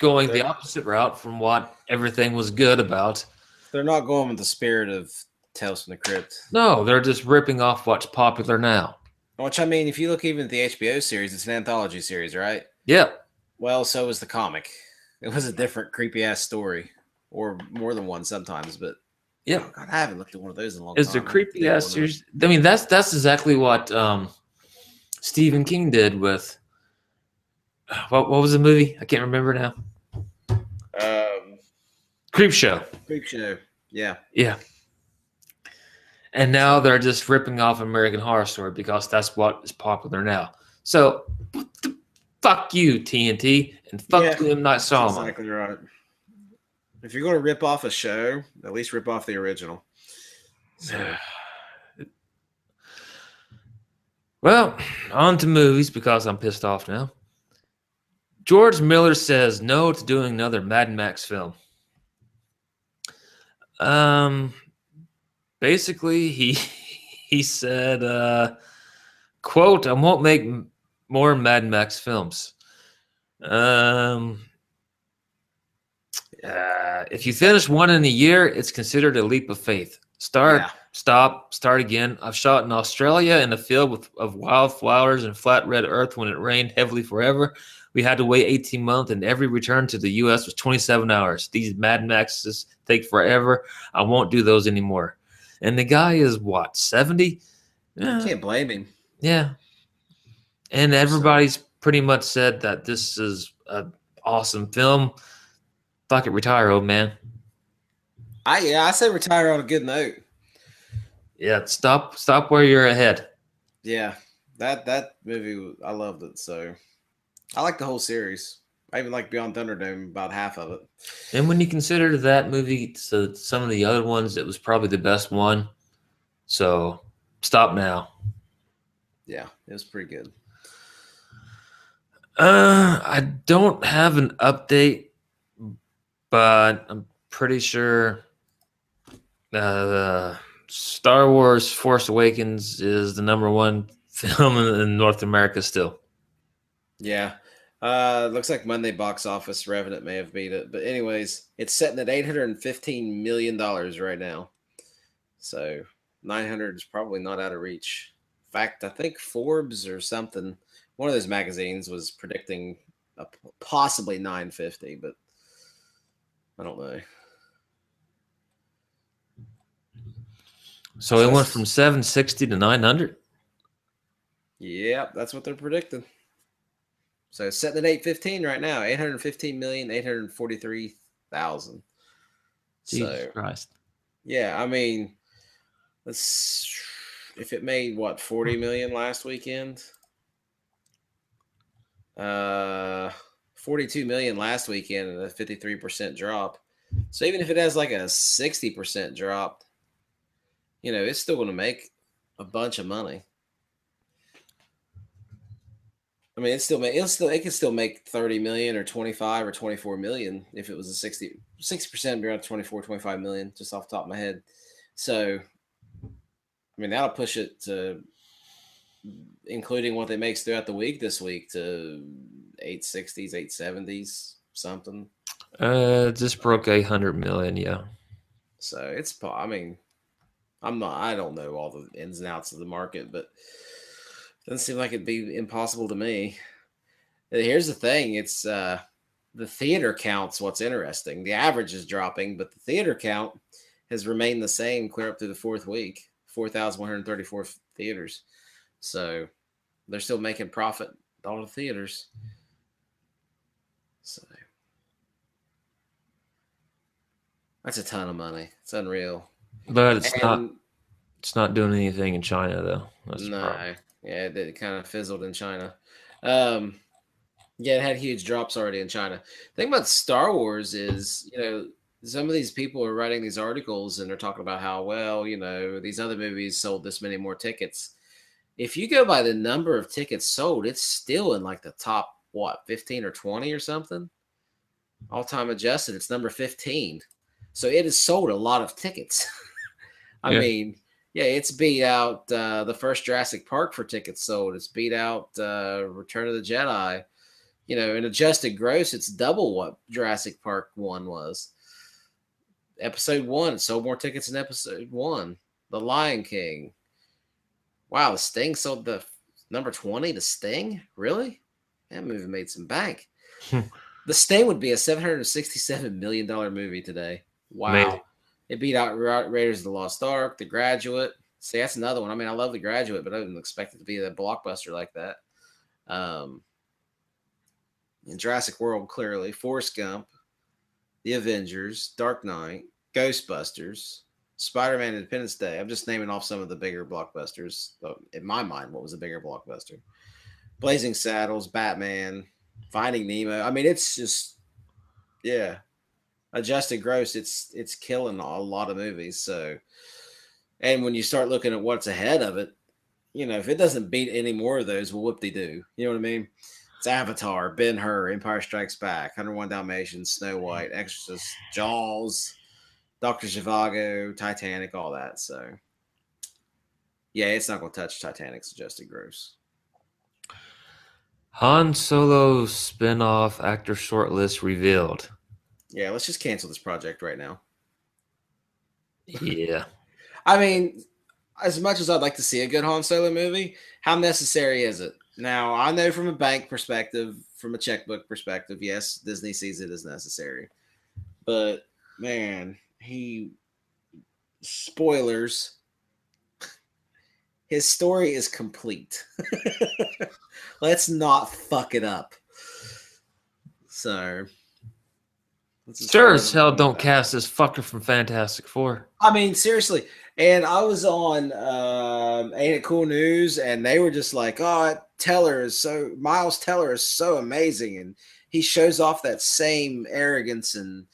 going the opposite route from what everything was good about. They're not going with the spirit of Tales from the Crypt. No, they're just ripping off what's popular now. Which I mean, if you look even at the HBO series, it's an anthology series, right? Yep. Well, so was the comic. It was a different creepy ass story, or more than one sometimes. But yeah, oh God, I haven't looked at one of those in a long It's time. a I creepy ass series. I mean, that's that's exactly what um, Stephen King did with what what was the movie? I can't remember now. Um, Creep Show. creep show. Yeah. Yeah. And now they're just ripping off American Horror Story because that's what is popular now. So, what the- fuck you, TNT, and fuck Yeah, you, M. Night Shyamalan. exactly right. If you're going to rip off a show, at least rip off the original. So, Well, on to movies because I'm pissed off now. George Miller says no to doing another Mad Max film. Um, basically, he he said, uh, "quote I won't make more Mad Max films." Um, uh, if you finish one in a year, it's considered a leap of faith. Start yeah. stop, start again. I've shot in Australia in a field with of wildflowers and flat red earth when it rained heavily forever. We had to wait 18 months, and every return to the U.S. was 27 hours. These Mad Maxes take forever. I won't do those anymore. And the guy is what 70? Yeah, Can't blame him. yeah. And everybody's pretty much said that this is an awesome film. Fuck it, retire, old man. I yeah, I say retire on a good note. Yeah, stop stop where you're ahead. Yeah, that that movie I loved it. So I like the whole series. I even like Beyond Thunderdome about half of it. And when you consider that movie so some of the other ones, it was probably the best one. So stop now. Yeah, it was pretty good. Uh, I don't have an update, but I'm pretty sure uh, Star Wars Force Awakens is the number one film in North America still. Yeah. Uh, looks like Monday box office Revenant may have beat it, but anyways, it's sitting at 815 million dollars right now. So 900 is probably not out of reach. In fact, I think Forbes or something, one of those magazines was predicting a possibly 950, but I don't know. So it went from 760 to 900. Yep, that's what they're predicting. So setting at 815 right now, 815 million, 843,000. Jesus so, Christ. Yeah, I mean, let's if it made what 40 million last weekend. Uh 42 million last weekend and a 53% drop. So even if it has like a 60% drop, you know, it's still going to make a bunch of money. I mean, it's still it'll still it can still make 30 million or 25 or 24 million if it was a 60 60% around 24 25 million just off the top of my head. So I mean, that'll push it to including what they makes throughout the week this week to 860s, 870s, something. Uh just broke 800 million, yeah. So it's I mean, I'm not I don't know all the ins and outs of the market, but doesn't seem like it'd be impossible to me. Here's the thing: it's uh, the theater counts. What's interesting? The average is dropping, but the theater count has remained the same clear up through the fourth week. Four thousand one hundred thirty-four theaters. So they're still making profit all the theaters. So that's a ton of money. It's unreal. But it's and, not. It's not doing anything in China though. That's no, yeah, it, it kind of fizzled in China. Um, yeah, it had huge drops already in China. The thing about Star Wars is, you know, some of these people are writing these articles and they're talking about how well, you know, these other movies sold this many more tickets. If you go by the number of tickets sold, it's still in like the top what, 15 or 20 or something? All time adjusted, it's number 15. So it has sold a lot of tickets. I yeah. mean, yeah, it's beat out uh, the first Jurassic Park for tickets sold. It's beat out uh, Return of the Jedi. You know, in adjusted gross, it's double what Jurassic Park one was. Episode one sold more tickets than episode one. The Lion King. Wow, the Sting sold the number 20, the Sting? Really? That movie made some bank. the Sting would be a $767 million movie today. Wow. It beat out Raiders of the Lost Ark, The Graduate. See, that's another one. I mean, I love The Graduate, but I didn't expect it to be a blockbuster like that. Um, in Jurassic World, clearly, Forrest Gump, The Avengers, Dark Knight, Ghostbusters, Spider-Man: Independence Day. I'm just naming off some of the bigger blockbusters. In my mind, what was a bigger blockbuster? Blazing Saddles, Batman, Finding Nemo. I mean, it's just, yeah, adjusted gross, it's it's killing a lot of movies. So, and when you start looking at what's ahead of it, you know, if it doesn't beat any more of those, well, whoop de do. You know what I mean? It's Avatar, Ben Hur, Empire Strikes Back, 101 Dalmatians, Snow mm-hmm. White, Exorcist, Jaws, Doctor Zhivago, Titanic, all that. So, yeah, it's not going to touch Titanic's adjusted gross. Han Solo spin-off actor shortlist revealed. Yeah, let's just cancel this project right now. Yeah. I mean, as much as I'd like to see a good Han Solo movie, how necessary is it? Now, I know from a bank perspective, from a checkbook perspective, yes, Disney sees it as necessary. But man, he spoilers his story is complete. Let's not fuck it up. So Sure as hell don't cast this fucker from Fantastic Four. I mean, seriously. And I was on um, Ain't It Cool News, and they were just like, "Oh, Teller is so Miles Teller is so amazing," and he shows off that same arrogance and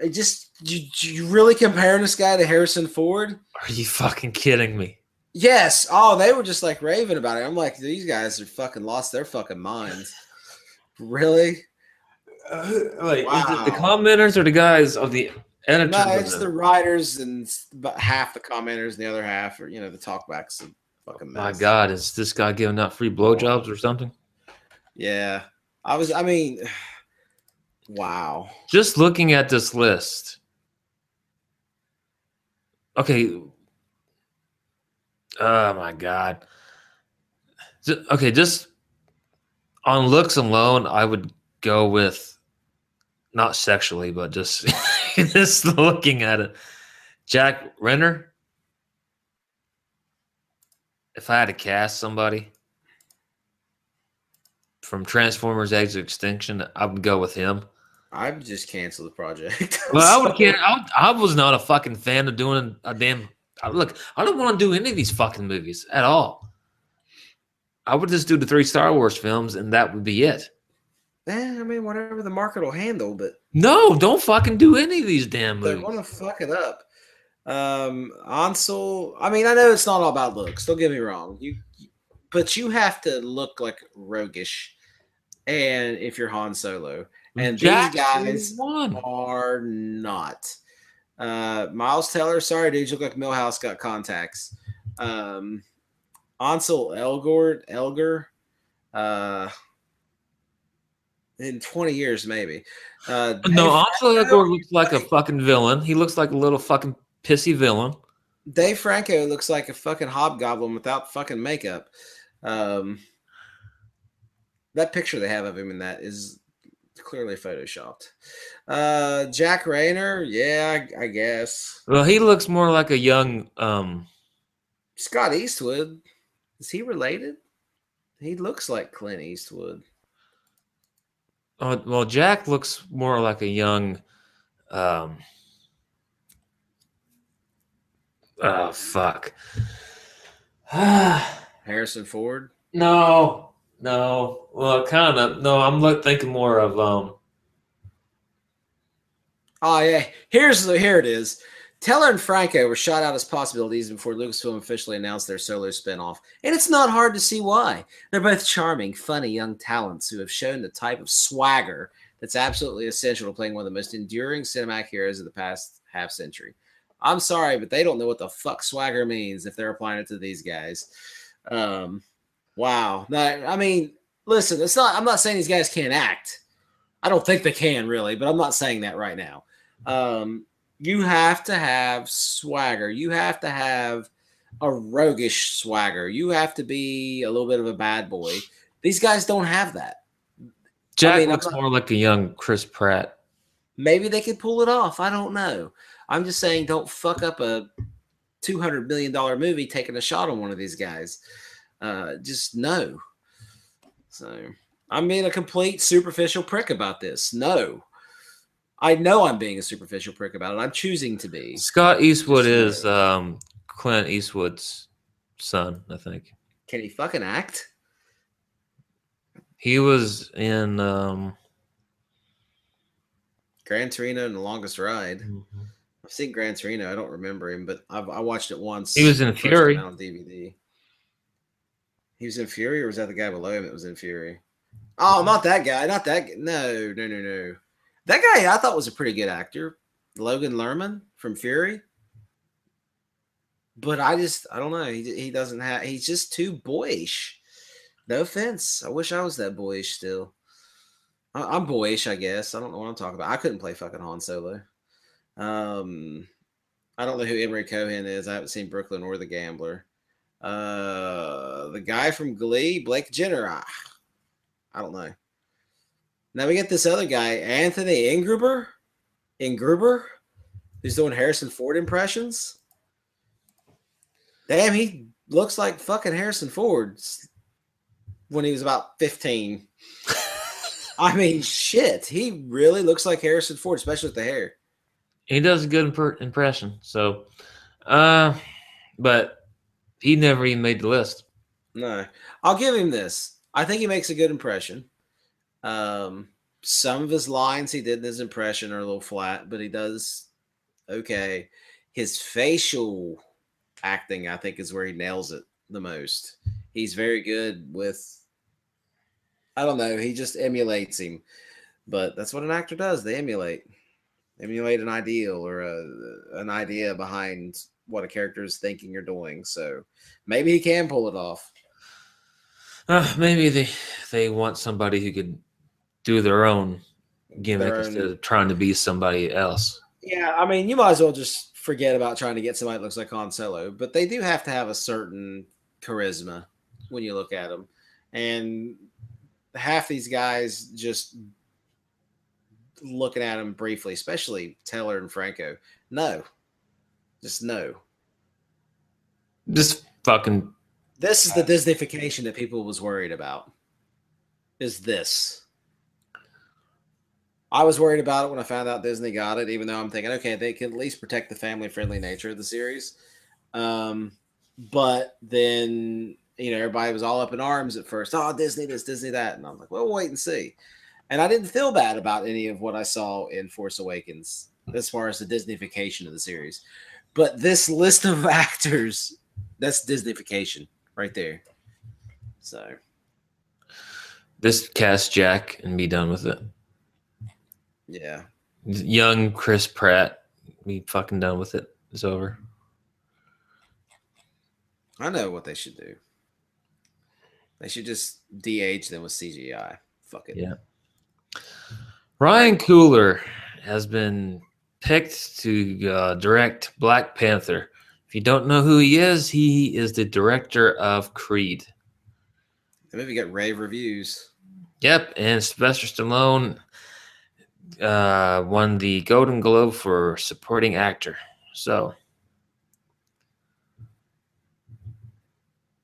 it just you, you really comparing this guy to Harrison Ford? Are you fucking kidding me? Yes. Oh, they were just like raving about it. I'm like, these guys are fucking lost their fucking minds. really? Uh, like, wow. the commenters or the guys of the editors? No, it's the writers and about half the commenters and the other half are you know the talkbacks. And fucking mess. My God, is this guy giving out free blowjobs or something? Yeah, I was. I mean, wow. Just looking at this list. Okay. Oh my God. Okay, just on looks alone, I would go with not sexually, but just just looking at it. Jack Reynor. If I had to cast somebody, from Transformers: Age of Extinction, I would go with him. I would just cancel the project. well, I would can I, I, was not a fucking fan of doing a damn. Look, I don't want to do any of these fucking movies at all. I would just do the three Star Wars films, and that would be it. Eh, I mean, whatever the market will handle, but no, don't fucking do any of these damn movies. They're gonna fuck it up. Um, Ansel. I mean, I know it's not all about looks. Don't get me wrong. You, but you have to look like roguish and if you're Han Solo. And these guys won. are not. Uh, Miles Teller, sorry, dude, you look like Milhouse got contacts. Um, Ansel Elgort, Elgar, uh, in 20 years, maybe. Uh, no, Ansel Elgort looks like a fucking villain. He looks like a little fucking pissy villain. Dave Franco looks like a fucking hobgoblin without fucking makeup. Um, that picture they have of him in that is clearly photoshopped. Uh, Jack Reynor, yeah, I, I, guess. Well, he looks more like a young um, Scott Eastwood. Is he related? He looks like Clint Eastwood. Oh, well, Jack looks more like a young. Um, oh fuck. Harrison Ford. No, no, well, kind of. No, I'm thinking more of um. Oh yeah, here's the here it is. Teller and Franco were shot out as possibilities before Lucasfilm officially announced their solo spinoff, and it's not hard to see why. They're both charming, funny young talents who have shown the type of swagger that's absolutely essential to playing one of the most enduring cinematic heroes of the past half century. I'm sorry, but they don't know what the fuck swagger means if they're applying it to these guys. Um, Wow. I mean, listen, it's not. I'm not saying these guys can't act. I don't think they can really, but I'm not saying that right now. Um, you have to have swagger. You have to have a roguish swagger. You have to be a little bit of a bad boy. These guys don't have that. Jack I mean, looks not, more like a young Chris Pratt. Maybe they could pull it off. I don't know. I'm just saying, don't fuck up a two hundred million dollar movie taking a shot on one of these guys. Uh, just no. So I'm being a complete superficial prick about this. No. I know I'm being a superficial prick about it. I'm choosing to be. Scott Eastwood is um, Clint Eastwood's son, I think. Can he fucking act? He was in um, Gran Torino and the Longest Ride. Mm-hmm. I've seen Gran Torino. I don't remember him, but I've, I watched it once. He was in Fury on DVD. He was in Fury, or was that the guy below him that was in Fury? Oh, not that guy. Not that. No, no, no, no. That guy I thought was a pretty good actor, Logan Lerman from Fury. But I just, I don't know. He, he doesn't have. He's just too boyish. No offense. I wish I was that boyish still. I, am boyish, I guess. I don't know what I'm talking about. I couldn't play fucking Han Solo. Um, I don't know who Emory Cohen is. I haven't seen Brooklyn or The Gambler. Uh, the guy from Glee, Blake Jenner. I, I don't know. Now we get this other guy, Anthony Ingruber, Ingruber, who's doing Harrison Ford impressions. Damn, he looks like fucking Harrison Ford when he was about 15. I mean, shit, he really looks like Harrison Ford, especially with the hair. He does a good imp- impression. So Uh, but he never even made the list. No, I'll give him this. I think he makes a good impression. Um, some of his lines he did in his impression are a little flat, but he does okay. His facial acting, I think, is where he nails it the most. He's very good with. I don't know. He just emulates him, but that's what an actor does. They emulate, emulate an ideal or a, an idea behind what a character is thinking or doing. So maybe he can pull it off. Uh, maybe they they want somebody who could do their own gimmick Their own- instead of trying to be somebody else. Yeah, I mean, you might as well just forget about trying to get somebody that looks like Han Solo, but they do have to have a certain charisma when you look at them. And half these guys just looking at them briefly, especially Teller and Franco. No, just no. Just fucking This is the uh, Disneyfication that people was worried about. Is this? I was worried about it when I found out Disney got it, even though I'm thinking, okay, they can at least protect the family-friendly nature of the series. Um, but then you know everybody was all up in arms at first. Oh, Disney this, Disney that, and I'm like, well, we'll wait and see. And I didn't feel bad about any of what I saw in Force Awakens as far as the Disneyfication of the series. But this list of actors, that's Disneyfication right there. So This cast Jack and be done with it. Yeah, Young Chris Pratt, be fucking done with it. It's over. I know what they should do. They should just de-age them with CGI. Fuck it. Yeah. Ryan Coogler has been picked to uh, direct Black Panther. If you don't know who he is, he is the director of Creed. The movie got rave reviews. Yep, and Sylvester Stallone uh, won the Golden Globe for supporting actor. So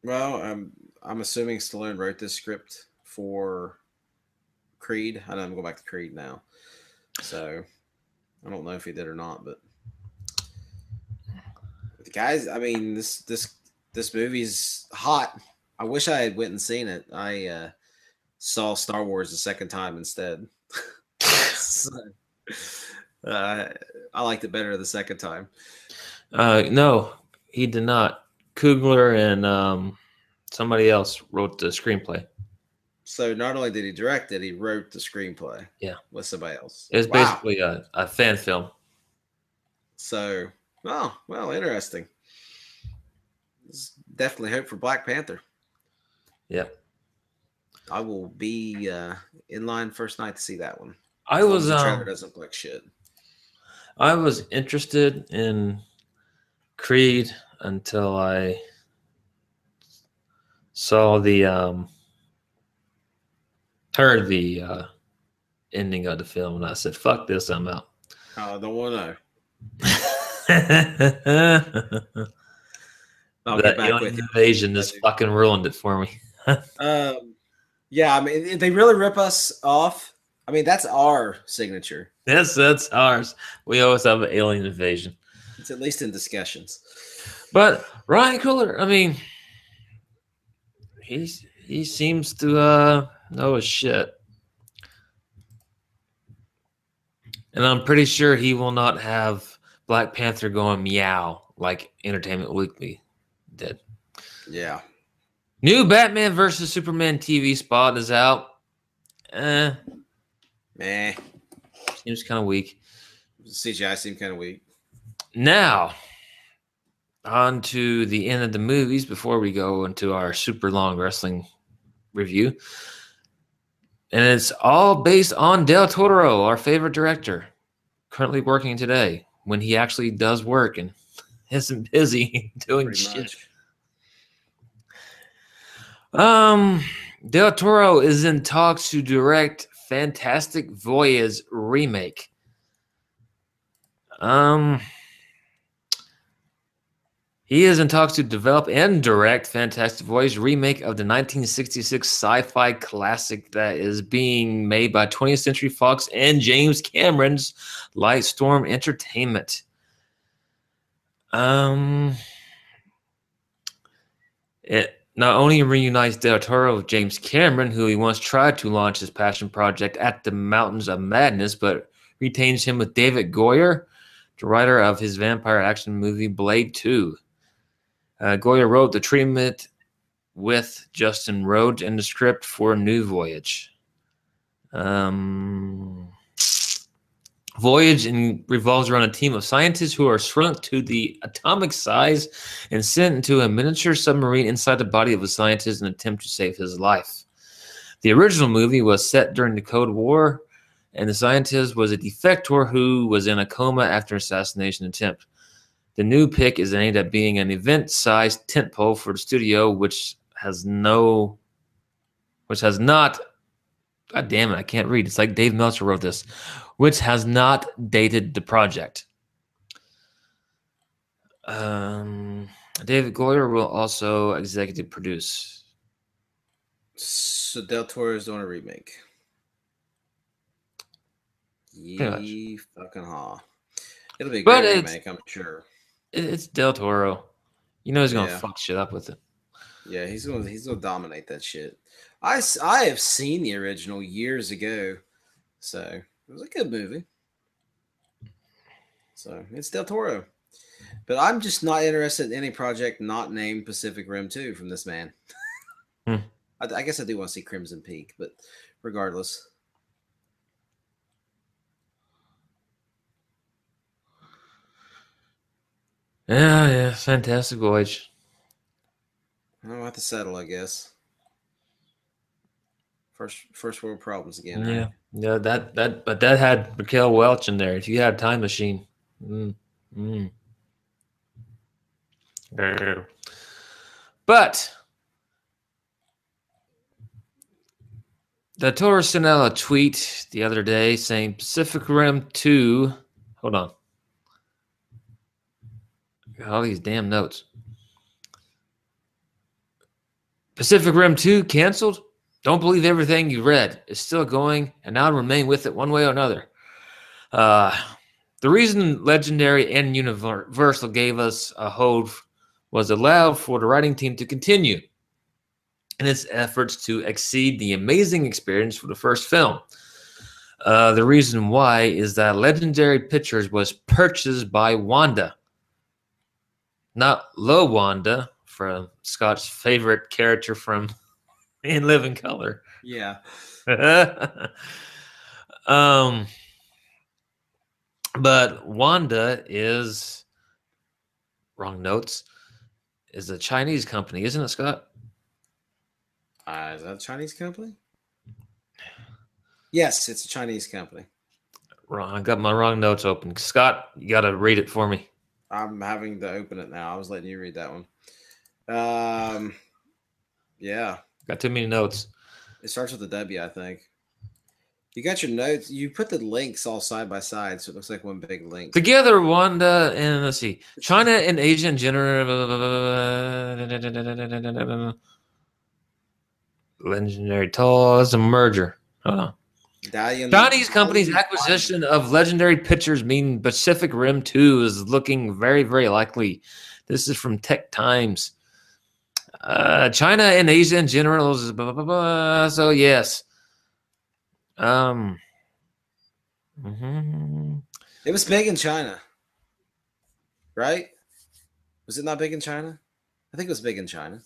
Well, I'm I'm assuming Stallone wrote this script for Creed. I know I'm going back to Creed now, so I don't know if he did or not. But the guys, I mean this this this movie's hot. I wish I had went and seen it. I uh, saw Star Wars the second time instead. So, uh, I liked it better the second time. uh, no, he did not. Coogler and um, somebody else wrote the screenplay. So not only did he direct it, he wrote the screenplay. Yeah. with somebody else. It was Wow. basically a, a fan film. So, oh, well, interesting. There's definitely hope for Black Panther. Yep. I will be uh, in line first night to see that one. I was the um, doesn't look like shit. I was interested in Creed until I saw the um heard the uh ending of the film and I said, fuck this, I'm out. I don't want to. that I'll back alien invasion just fucking ruined it for me. Um, yeah, I mean, they really rip us off. I mean, that's our signature. Yes, that's ours. We always have an alien invasion. It's at least in discussions. But Ryan Coogler, I mean, he's he seems to uh know his shit. And I'm pretty sure he will not have Black Panther going meow like Entertainment Weekly did. Yeah. New Batman versus Superman TV spot is out. Eh, Meh. seems kind of weak. CGI seemed kind of weak. Now, on to the end of the movies before we go into our super long wrestling review. And it's all based on Del Toro, our favorite director, currently working today when he actually does work and isn't busy doing Pretty shit. much. Um, Del Toro is in talks to direct Fantastic Voyage remake. Um, he is in talks to develop and direct Fantastic Voyage remake of the 1966 sci-fi classic that is being made by 20th Century Fox and James Cameron's Lightstorm Entertainment. Um, it not only reunites Del Toro with James Cameron, who he once tried to launch his passion project at the Mountains of Madness, but retains him with David Goyer, the writer of his vampire action movie Blade 2. Uh, Goyer wrote the treatment with Justin Rhodes and the script for New Voyage. Um, Voyage and revolves around a team of scientists who are shrunk to the atomic size and sent into a miniature submarine inside the body of a scientist in an attempt to save his life. The original movie was set during the Cold War, and the scientist was a defector who was in a coma after assassination attempt. The new pick is aimed at being an event-sized tentpole for the studio, which has no, which has not. God damn it! I can't read. It's like Dave Meltzer wrote this, which has not dated the project. Um, David Goyer will also executive produce. So Del Toro is doing a remake. Ye fucking ha. It'll be a But great remake, I'm sure. It's Del Toro. You know he's gonna Yeah. fuck shit up with it. Yeah, he's gonna he's gonna dominate that shit. I I have seen the original years ago, so it was a good movie. So it's Del Toro, but I'm just not interested in any project not named Pacific Rim Two from this man. Hmm. I, I guess I do want to see Crimson Peak, but regardless, Yeah, yeah, fantastic voyage. I'll have to settle. I guess first first world problems again. Right? yeah. Yeah, that that, but that had Raquel Welch in there. If you had a time machine, mm, mm. But Del Toro sent out a tweet the other day saying Pacific Rim Two. Hold on. Got all these damn notes. Pacific Rim 2 canceled? Don't believe everything you read. It's still going, and I'll remain with it one way or another. Uh, the reason Legendary and Universal gave us a hold was allowed for the writing team to continue in its efforts to exceed the amazing experience for the first film. Uh, the reason why is that Legendary Pictures was purchased by Wanda, not Low Wanda, from Scott's favorite character from In Living Color. Yeah. um, but Wanda is wrong notes. Is a Chinese company, isn't it, Scott? Uh, is that a Chinese company? Yes, it's a Chinese company. Wrong. I got my wrong notes open. Scott, you got to read it for me. I'm having to open it now. I was letting you read that one. Um, yeah, Got too many notes. it starts with a W, I think. You got your notes. You put the links all side by side, so it looks like one big link. Together, Wanda and let's see, China and Asia in general. Legendary Tall is a merger. Hold on. Dalian, Chinese company's acquisition of Legendary Pictures mean Pacific Rim 2 is looking very, very likely. This is from Tech Times. Uh, China and Asia in general is blah, blah, blah, blah. so yes. Um. mhm. It was big in China, right? Was it not big in China? I think it was big in China.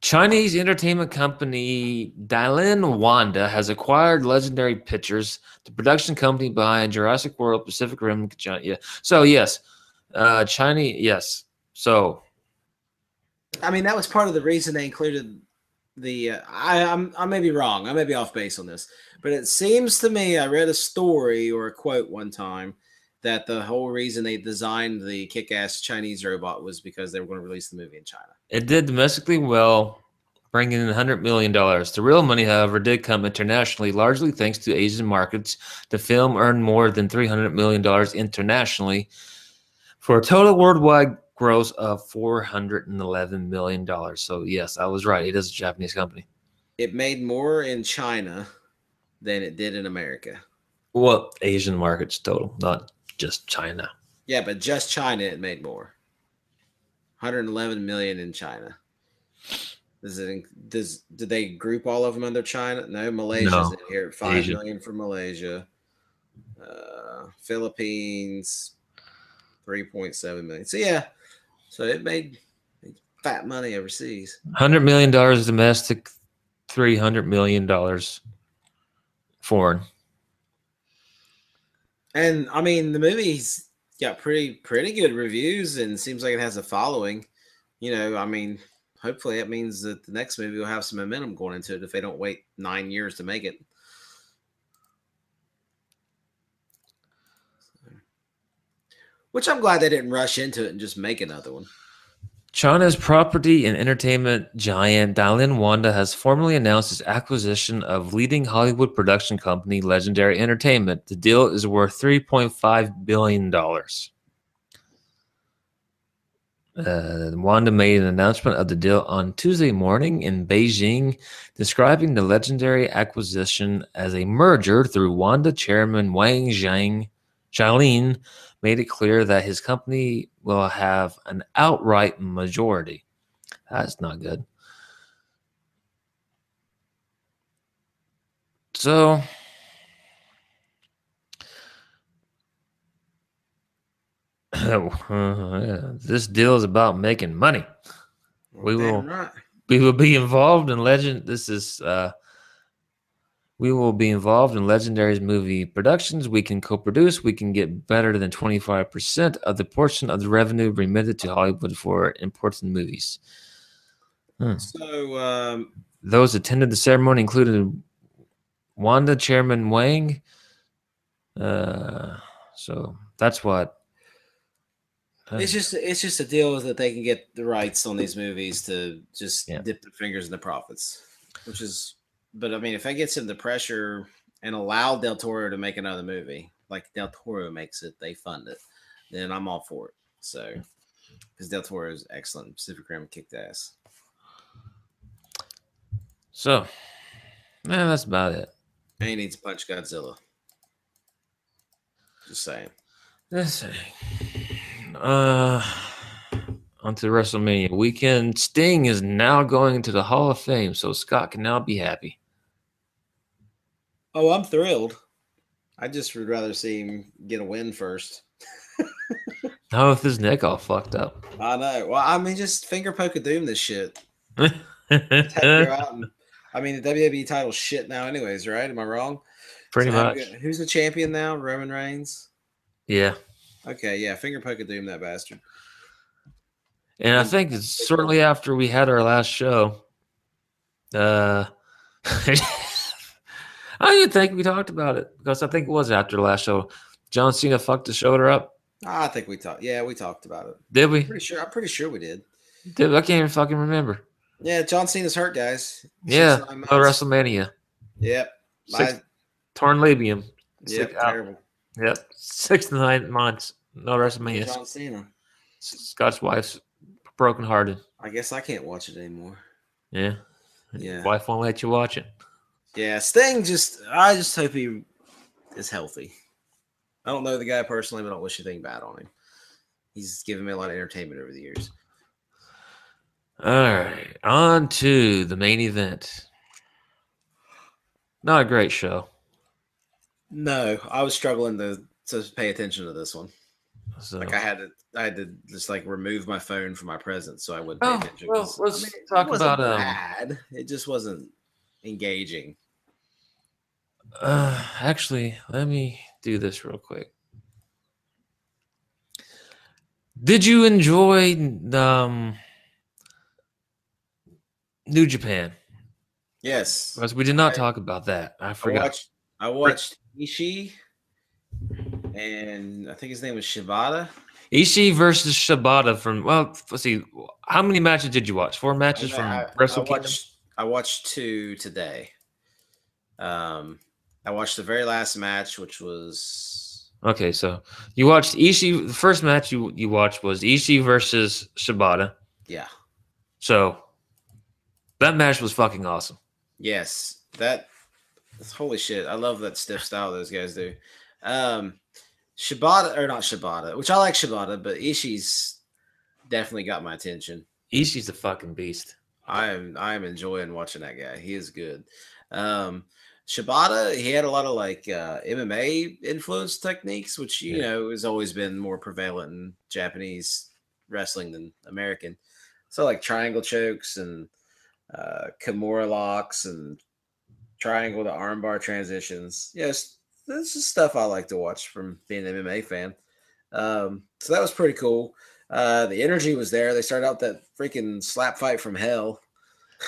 Chinese entertainment company Dalian Wanda has acquired Legendary Pictures, the production company behind Jurassic World, Pacific Rim. Yeah. So yes, uh, Chinese. Yes. So I mean, that was part of the reason they included the. Uh, I, I'm I may be wrong. I may be off base on this, but it seems to me I read a story or a quote one time that the whole reason they designed the kick-ass Chinese robot was because they were going to release the movie in China. It did domestically well, bringing in $100 million. The real money, however, did come internationally, largely thanks to Asian markets. The film earned more than $300 million internationally for a total worldwide gross of $411 million. So, yes, I was right. It is a Japanese company. It made more in China than it did in America. Well, Asian markets total, not just China. Yeah, but just China it made more. 111 million in China. Does it does did they group all of them under China? No, Malaysia's No. in here. Five Asia. million for Malaysia. Uh, Philippines, 3.7 million. So yeah, so it made, fat money overseas. Hundred million dollars domestic, three hundred million dollars foreign. And I mean, the movie's got pretty pretty good reviews, and seems like it has a following. You know, I mean, hopefully that means that the next movie will have some momentum going into it if they don't wait nine years to make it. Which I'm glad they didn't rush into it and just make another one. China's property and entertainment giant Dalian Wanda has formally announced its acquisition of leading Hollywood production company Legendary Entertainment. The deal is worth $3.5 billion. Uh, Wanda made an announcement of the deal on Tuesday morning in Beijing, describing the legendary acquisition as a merger through Wanda chairman Wang Zhang, Xiaolin made it clear that his company will have an outright majority. That's not good. So, this deal is about making money. We will- right. We will be involved in legend. This is uh, we will be involved in Legendary's movie productions. We can co-produce. We can get better than twenty five percent of the portion of the revenue remitted to Hollywood for important movies. Hmm. So um, Those attended the ceremony included Wanda Chairman Wang. Uh, so that's what. it's just it's just a deal that they can get the rights on these movies to just Yeah. dip their fingers in the profits, which is. But I mean, if that gets him the pressure and allow Del Toro to make another movie, like Del Toro makes it, they fund it, then I'm all for it. So, because Del Toro is excellent, Pacific Rim kicked ass. so. Man, that's about it. And he needs to punch Godzilla. Just saying. Let's see. Uh, onto WrestleMania weekend. Sting is now going into the Hall of Fame, so Scott can now be happy. Oh, I'm thrilled. I just would rather see him get a win first. How with his neck all fucked up? I know. Well, I mean, just finger poke of doom this shit. Just have to go out and- I mean, the WWE title shit now, anyways, right? Am I wrong? Pretty So have- much. Who's the champion now? Roman Reigns. Yeah. Okay, yeah, finger poke of doom that bastard. And I think it's shortly after we had our last show. Uh, I don't think we talked about it because I think it was after the last show. John Cena fucked his shoulder up. I think we talked. Yeah, we talked about it. Did we? Pretty sure. I'm pretty sure we did. Did I can't even fucking remember. Yeah, John Cena's hurt, guys. Yeah, Six, no. WrestleMania. Yep. Six, I- torn labrum. yep. Out. Terrible. Yep, six to nine months. No WrestleMania. John Cena. Scott's wife's broken hearted. I guess I can't watch it anymore. Yeah. Yeah. Wife won't let you watch it. Yeah, Sting just I just hope he is healthy. I don't know the guy personally, but I don't wish anything bad on him. He's given me a lot of entertainment over the years. All right. On to the main event. Not a great show. No, I was struggling to to pay attention to this one. So, Like I had to I had to just like remove my phone from my presence so I wouldn't pay Oh, attention. well, let's it talk wasn't about, um, bad. It just wasn't engaging. Uh, actually, let me do this real quick. Did you enjoy um, New Japan? Yes. We did not I- talk about that. I I forgot. watched I watched Ishii and I think his name was Shibata. Ishii versus Shibata from well, let's see. How many matches did you watch? Four matches I- from I, Wrestle I Kingdom. I watched two today. Um, I watched the very last match, which was Okay, so you watched Ishii. The first match you you watched was Ishii versus Shibata. yeah, So that match was fucking awesome. yes, that holy shit. I love that stiff style those guys do. Um, Shibata or not Shibata, which I like Shibata, but Ishii's definitely got my attention. Ishii's a fucking beast. I am I am enjoying watching that guy. He is good. Um Shibata, he had a lot of like uh, MMA influence techniques, which you Yeah. know has always been more prevalent in Japanese wrestling than American. So like triangle chokes and uh, Kimura locks and triangle to armbar transitions. Yes, this is stuff I like to watch from being an MMA fan. Um, so that was pretty cool. Uh, the energy was there. They started out that freaking slap fight from hell.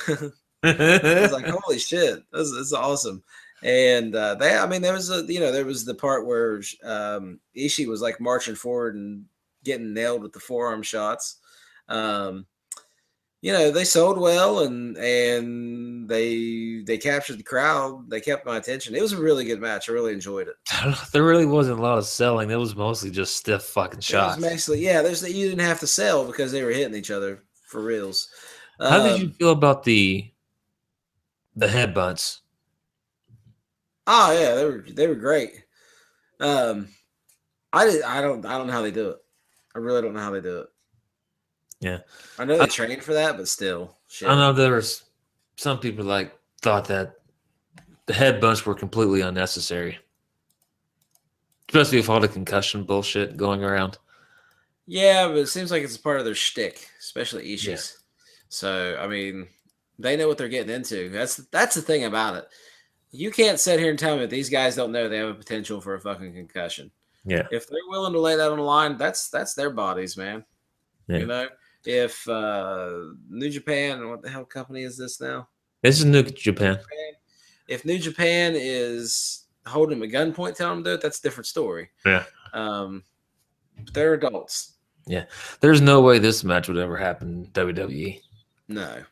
I was like, holy shit, this, this is awesome. And uh, they, I mean, there was a, you know, there was the part where um, Ishii was like marching forward and getting nailed with the forearm shots. Um, you know, they sold well and and they they captured the crowd. They kept my attention. It was a really good match. I really enjoyed it. there really wasn't a lot of selling. It was mostly just stiff fucking shots. basically, yeah. There's that you didn't have to sell because they were hitting each other for reals. How did you Um, feel about the the headbutts? Oh yeah, they were they were great. Um, I did. I don't. I don't know how they do it. I really don't know how they do it. Yeah. I know they I- train for that, but still, shit. I know there was some people like thought that the headbutts were completely unnecessary, especially with all the concussion bullshit going around. Yeah, but it seems like it's part of their shtick, especially Ishii's. Yeah. So I mean, they know what they're getting into. That's that's the thing about it. You can't sit here and tell me that these guys don't know they have a potential for a fucking concussion. Yeah. If they're willing to lay that on the line, that's that's their bodies, man. Yeah. You know, if uh New Japan, what the hell company is this now? This is New Japan. If New Japan is holding them at gunpoint, telling them to do it, that's a different story. Yeah. Um, they're adults. Yeah. There's no way this match would ever happen in WWE. No.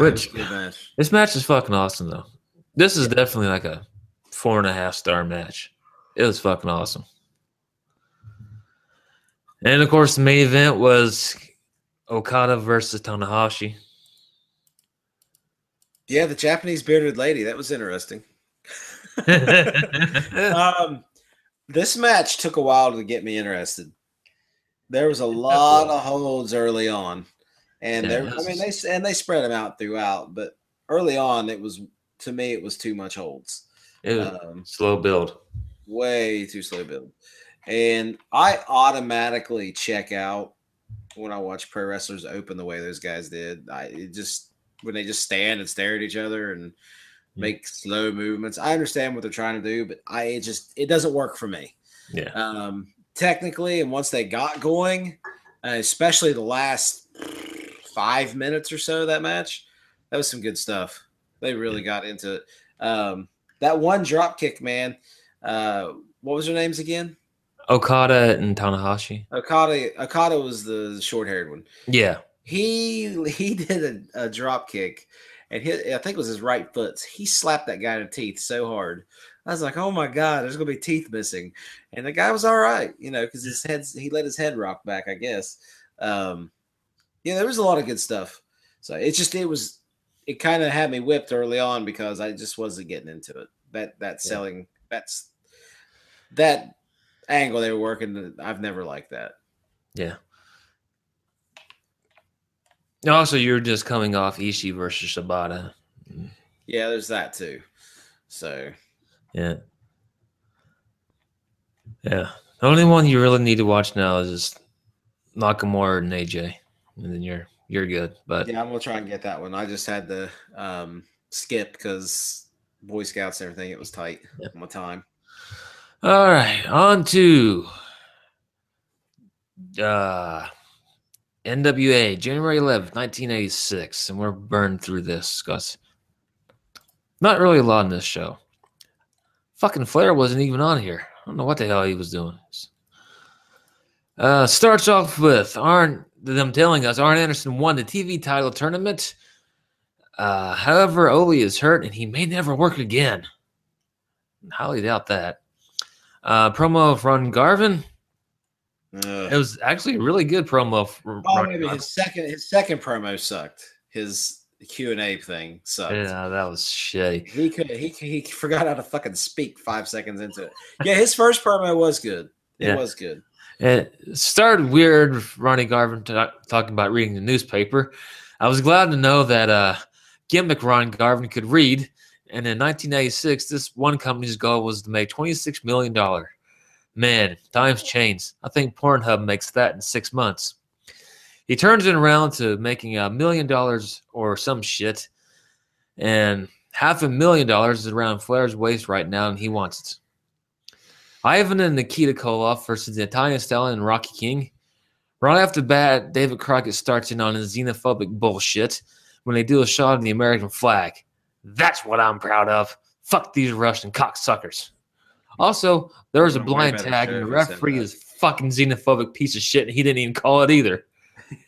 Which- match. This match is fucking awesome though. This is definitely like a four and a half star match. It was fucking awesome. And of course, the main event was Okada versus Tanahashi. Yeah, the Japanese bearded lady. That was interesting. Um, this match took a while to get me interested. There was a lot of holds early on, and Yeah, there. I mean, they and they spread them out throughout, but early on, it was to me it was too much holds. it was Um, slow build. way too slow build, and I automatically check out when I watch pro wrestlers open the way those guys did. I it just when they just stand and stare at each other and Yeah. make slow movements. I understand what they're trying to do, but I it just it doesn't work for me. Yeah. Um, technically, and once they got going, uh, especially the last five minutes or so of that match, that was some good stuff. They really got into it. Um, that one drop kick, man. Uh, what was their names again? Okada and Tanahashi. Okada. Okada was the short haired one. Yeah. He he did a, a drop kick, and hit, I think it was his right foot. He slapped that guy in the teeth so hard. I was like, "Oh my god, there's gonna be teeth missing," and the guy was all right, you know, because his head he let his head rock back, I guess. Um, yeah, there was a lot of good stuff. So it just it was it kind of had me whipped early on because I just wasn't getting into it. That that Yeah. selling that's that angle they were working. I've never liked that. Yeah. Also, you're just coming off Ishii versus Shibata. Yeah, there's that too. So Yeah. Yeah. The only one you really need to watch now is just Nakamura and AJ. And then you're you're good. But Yeah, I'm gonna try and get that one. I just had to um, skip because Boy Scouts and everything. It was tight Yep. on my time. all right, on to uh NWA, January 11th, 1986. And we're burned through this because not really a lot in this show. Fucking Flair wasn't even on here. I don't know what the hell he was doing. Uh, starts off with Arn, them telling us Arn Anderson won the TV title tournament. Uh, however, Ole is hurt and he may never work again. Highly doubt that. Uh, promo of Ron Garvin. It was actually a really good promo. For Oh, maybe his second his second promo sucked. His Q and A thing sucked. Yeah, that was shitty. He could he he forgot how to fucking speak five seconds into it. Yeah, his first promo was good. It Yeah. was good. It started weird. Ronnie Garvin ta- talking about reading the newspaper. I was glad to know that uh, gimmick Ron Garvin could read. And in 1986, this one company's goal was to make 26 million dollar. Man, times change. I think Pornhub makes that in six months. He turns it around to making a million dollars or some shit, and half a million dollars is around Flair's waist right now, and he wants it. Ivan and Nikita Koloff versus the Italian Stallion and Rocky King. Right off the bat, David Crockett starts in on his xenophobic bullshit when they do a shot of the American flag. That's what I'm proud of. Fuck these Russian cocksuckers. Also, there was a blind tag, and the referee is fucking xenophobic piece of shit, and he didn't even call it either.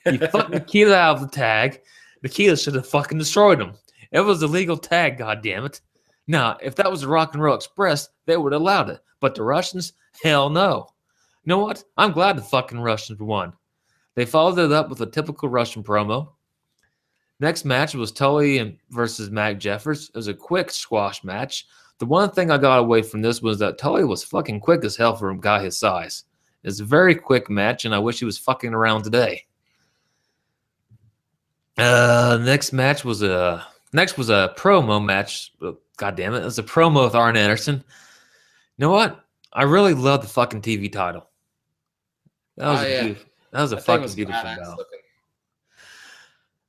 He fucked Nikita out of the tag. Nikita should have fucking destroyed him. It was a legal tag, goddammit. Now, if that was the Rock and Roll Express, they would have allowed it. But the Russians, hell no. You know what? I'm glad the fucking Russians won. They followed it up with a typical Russian promo. Next match was Tully and versus Mac Jeffers. It was a quick squash match. The one thing I got away from this was that Tully was fucking quick as hell for a guy his size. It's a very quick match, and I wish he was fucking around today. Uh, next match was a next was a promo match. God damn it, it was a promo with Arn Anderson. You know what? I really love the fucking TV title. That was Oh, a yeah. beautiful, that was a That fucking was beautiful battle.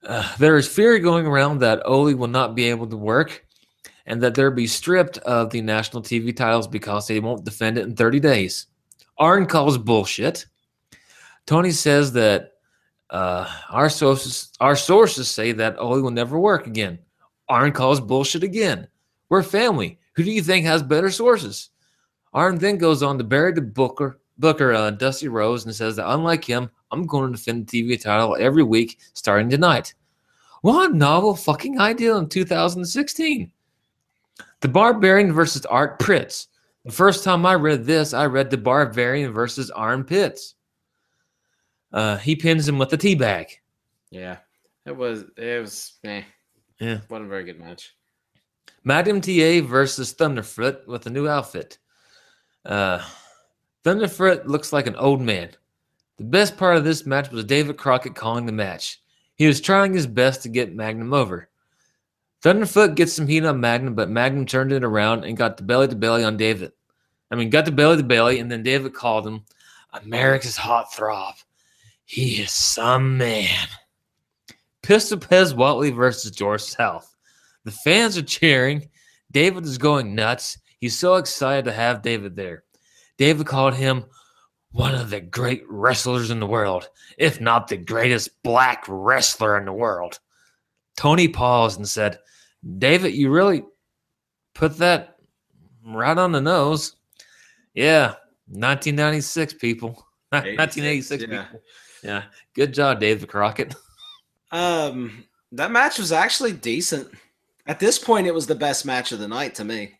Uh, there is fear going around that Ole will not be able to work and that they'll be stripped of the national TV titles because they won't defend it in 30 days. Arn calls bullshit. Tony says that uh, our sources our sources say that Ole will never work again. Arn calls bullshit again. We're family. Who do you think has better sources? Arn then goes on to bury the Booker Booker uh, Dusty Rhodes and says that unlike him, I'm going to defend the TV title every week starting tonight. What a novel fucking idea in 2016. The Barbarian versus Art Pritts. The first time I read this, I read The Barbarian versus Arn Pitts. Uh, he pins him with a tea bag. Yeah, it was. It was. Eh, Yeah. wasn't a very good match. Magnum TA versus Thunderfoot with a new outfit. Uh, Thunderfoot looks like an old man. The best part of this match was David Crockett calling the match. He was trying his best to get Magnum over. Thunderfoot gets some heat on Magnum, but Magnum turned it around and got the belly to belly on David. I mean, got the belly to belly, and then David called him America's hot throb. He is some man. Pistol Pez Whatley versus George South. The fans are cheering. David is going nuts. He's so excited to have David there. David called him one of the great wrestlers in the world, if not the greatest black wrestler in the world. Tony paused and said, David, you really put that right on the nose. Yeah, 1996 people. 1986 yeah. people. Yeah, good job, David Crockett. Um, that match was actually decent. At this point, it was the best match of the night to me.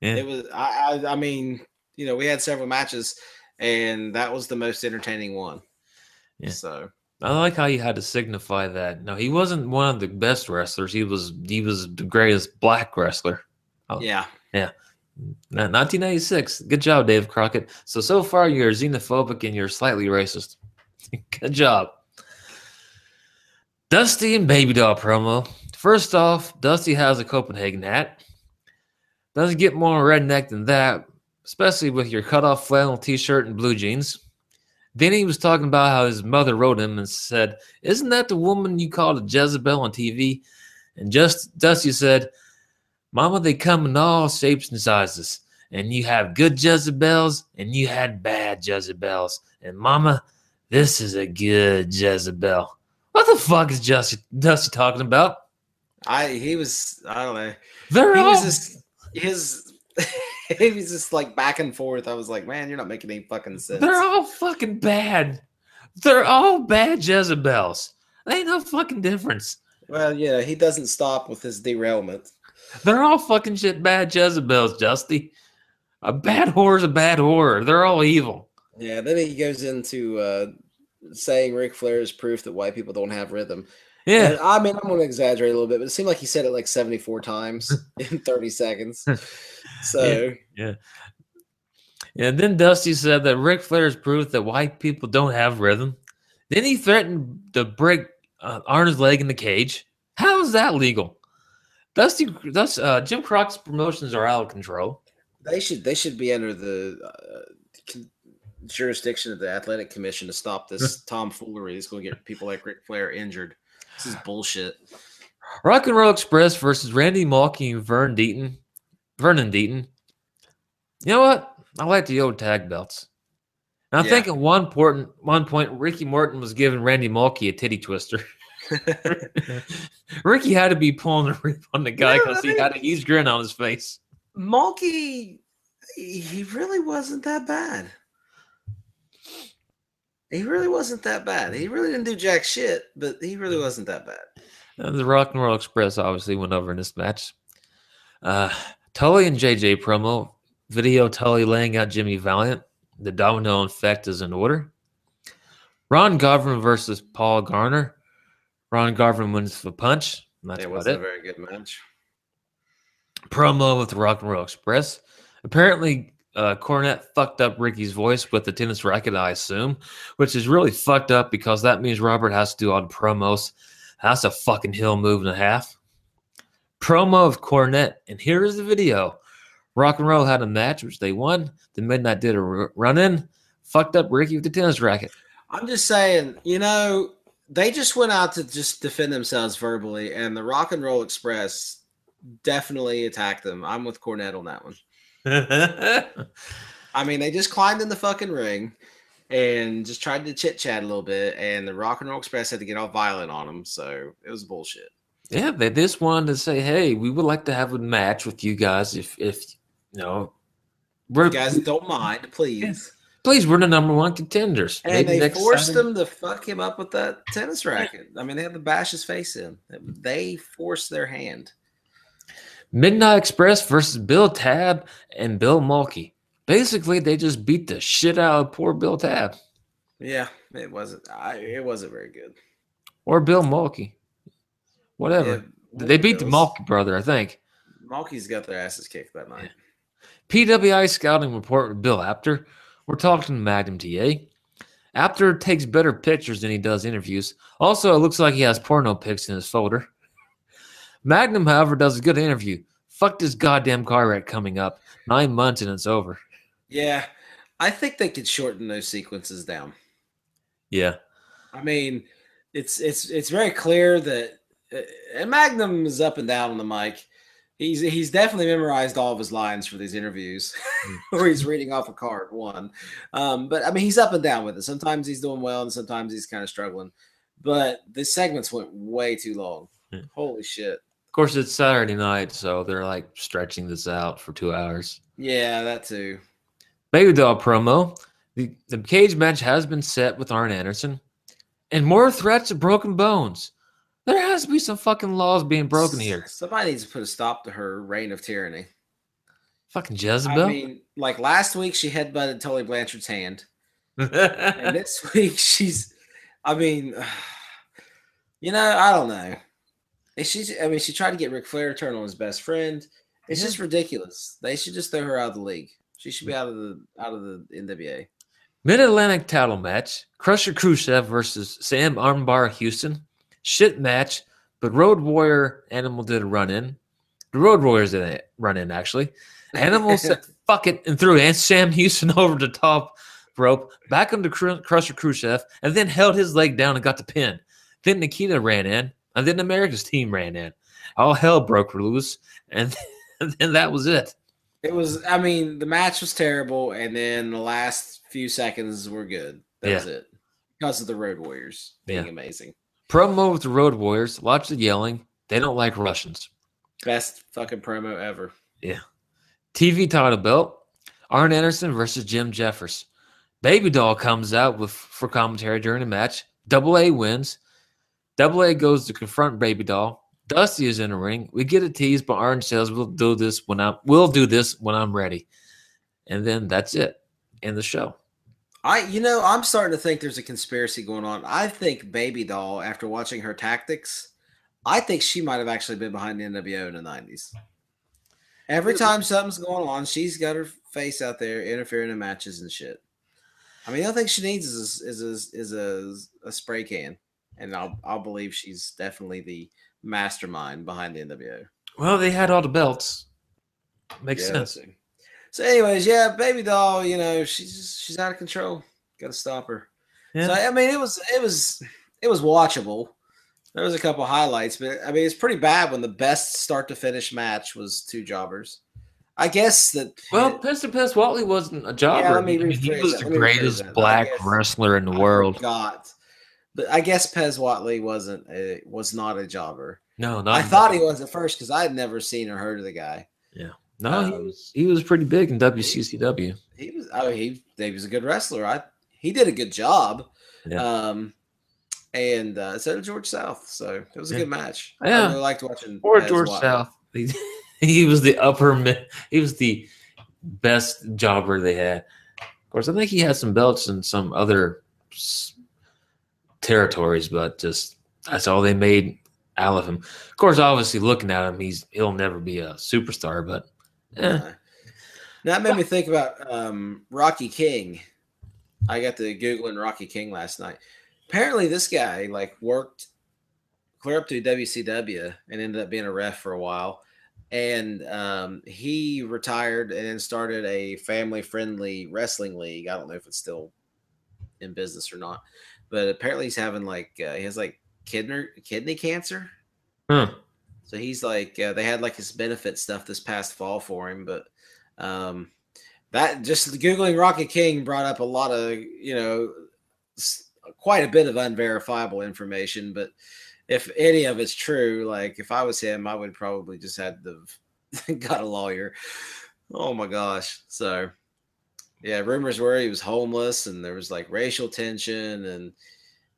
Yeah. It was. I, I. I mean, you know, we had several matches, and that was the most entertaining one. Yeah. So I like how you had to signify that. No, he wasn't one of the best wrestlers. He was he was the greatest black wrestler. Oh. yeah, Na- 1996. Good job, Dave Crockett. So so far you're xenophobic and you're slightly racist. Good job. Dusty and Baby Doll promo. First off, Dusty has a Copenhagen hat. Doesn't get more redneck than that, especially with your cutoff flannel t-shirt and blue jeans. Then he was talking about how his mother wrote him and said, Isn't that the woman you called a Jezebel on TV? And just Dusty said, Mama, they come in all shapes and sizes. And you have good Jezebels and you had bad Jezebels. And Mama, this is a good Jezebel. What the fuck is Dusty, Dusty talking about? I. He was. I don't know. They're He all was just his. he was just like back and forth. I was like, man, you're not making any fucking sense. they're all fucking bad. They're all bad Jezebels. There ain't no fucking difference. well, yeah, he doesn't stop with his derailment. They're all fucking shit bad Jezebels, Dusty. A bad whore is a bad whore. They're all evil. Yeah, then he goes into uh, saying Ric Flair is proof that white people don't have rhythm. Yeah. And, I mean, I'm going to exaggerate a little bit, but it seemed like he said it like 74 times in 30 seconds. So, Yeah. And then Dusty said that Ric Flair is proof that white people don't have rhythm. Then he threatened to break uh, Arn's leg in the cage. How is that legal? Dusty, Dust, uh, Jim Croc's promotions are out of control. they should they should be under the uh, jurisdiction of the athletic commission to stop this tomfoolery. It's going to get people like Ric Flair injured. This is bullshit. Rock and Roll Express versus Randy Mulkey and Vern Deaton. Vernon Deaton. You know what? I like the old tag belts. And I Yeah. think at one point, one point, Ricky Morton was giving Randy Mulkey a titty twister. Ricky had to be pulling the rip on the guy because I he mean- had a huge grin on his face. Mulkey, he really wasn't that bad. He really wasn't that bad. He really didn't do jack shit, but he really wasn't that bad. And the Rock and Roll Express obviously went over in this match. Uh, Tully and JJ promo video Tully laying out Jimmy Valiant. The domino effect is in order. Ron Garvin versus Paul Garner. Ron Garvin wins the punch. That's it it. a very good match. Promo with the Rock and Roll Express. Apparently, uh, Cornette fucked up Ricky's voice with the tennis racket, I assume, which is really fucked up because that means Robert has to do all the promos. That's a fucking hill move and a half. Promo of Cornette, and here is the video. Rock and Roll had a match, which they won. The Midnight did a run in, fucked up Ricky with the tennis racket. I'm just saying, you know, they just went out to just defend themselves verbally, and the Rock and Roll Express definitely attacked them. I'm with Cornette on that one. I mean, they just climbed in the fucking ring and just tried to chit chat a little bit, and the Rock and Roll Express had to get all violent on them, so it was bullshit. yeah, they just wanted to say, hey, we would like to have a match with you guys if, if you know, we're You guys don't mind, please. please, we're the number one contenders. And Maybe they forced Saturday- him to fuck him up with that tennis racket. I mean, they had to bash his face in. They forced their hand. Midnight Express versus Bill Tabb and Bill Mulkey. Basically, they just beat the shit out of poor Bill Tabb Yeah, it wasn't. I, it wasn't very good. or Bill Mulkey. Whatever. Yeah, they beat the Mulkey brother, I think. Malky's got their asses kicked that night. PWI scouting report with Bill Apter. We're talking to Magnum TA. Apter takes better pictures than he does interviews. Also, it looks like he has porno pics in his folder. Magnum, however, does a good interview. Fuck this goddamn car wreck coming up. Nine months and it's over. Yeah, I think they could shorten those sequences down. Yeah. I mean, it's it's it's very clear that uh, and Magnum is up and down on the mic. He's he's definitely memorized all of his lines for these interviews, or he's reading off a card. One, um, but I mean, he's up and down with it. Sometimes he's doing well, and sometimes he's kind of struggling. But the segments went way too long. Yeah. Holy shit! Of course, it's Saturday night, so they're like stretching this out for two hours. Yeah, that too. Baby doll promo. The, the cage match has been set with Arn Anderson, and more threats of broken bones. There has to be some fucking laws being broken here. Somebody needs to put a stop to her reign of tyranny. Fucking Jezebel. I mean, like last week, she headbutted Tully Blanchard's hand. and this week she's i mean you know i don't know And she's i mean she tried to get Ric flair to turn on his best friend it's Yeah. just ridiculous they should just throw her out of the league she should be out of the out of the nwa Mid Atlantic title match: Crusher Khrushchev versus Sam Armbar Houston. Shit match, but Road Warrior Animal did a run in. The Road Warriors did a run in actually. Animal said fuck it and threw Aunt Sam Houston over the top rope, back onto Cru- Crusher Khrushchev, and then held his leg down and got the pin. Then Nikita ran in, and then America's team ran in. All hell broke loose, and, and then that was it. it was i mean the match was terrible and then the last few seconds were good that was it because of the road warriors being Yeah. amazing Promo with the Road Warriors, lots of yelling. They don't like Russians. best fucking promo ever Yeah. TV title belt, Arn Anderson versus Jim Jeffers. Baby Doll comes out with for commentary during the match. Double A wins. Double A goes to confront Baby Doll. Dusty is in the ring. We get a tease, but Arn says we'll do this when I'm we'll do this when I'm ready. And then that's it. In the show. I, you know, I'm starting to think there's a conspiracy going on. I think Baby Doll, after watching her tactics, I think she might have actually been behind the NWO in the 90s. Every time something's going on, she's got her face out there interfering in matches and shit. I mean, the only thing she needs is a, is a, is a, a spray can, and I'll I'll believe she's definitely the mastermind behind the NWO. Well, they had all the belts. Makes Yeah, sense. so- anyways, yeah, baby doll, you know, she's she's out of control. Got to stop her. Yeah. So, I mean, it was it was it was watchable. There was a couple highlights, but I mean, it's pretty bad when the best start to finish match was two jobbers. I guess that Well, Pester Pest Whatley wasn't a jobber. Yeah, let me I mean, he was the let me rephrase greatest black wrestler in the I world. forgot. But I guess Pez Whatley wasn't a, was not a jobber. No, not I thought he was at first because I had never seen or heard of the guy. Yeah. No, he um, was he was pretty big in WCCW. he was oh he he was a good wrestler. I he did a good job. Yeah. Um and uh so did George South. So it was a Yeah. good match. Yeah. I really liked watching Or Pez George Whatley. South. He, he was the upper mid. He was the best jobber they had. Of course, I think he had some belts and some other s- territories, but just that's all they made out of him. Of course, obviously, looking at him, he's he'll never be a superstar, but eh, Uh, now that made me think about um Rocky King. I got to googling Rocky King last night. Apparently this guy like worked clear up to WCW and ended up being a ref for a while. And um, he retired and then started a family friendly wrestling league. I don't know if it's still in business or not, but apparently he's having like uh, he has like kidney kidney cancer. huh. So he's like uh, they had like his benefit stuff this past fall for him, but um, that just googling Rocky King brought up a lot of you know quite a bit of unverifiable information. But if any of it's true, like if I was him, I would probably just had to have got a lawyer. Oh my gosh! So yeah, rumors were he was homeless and there was like racial tension and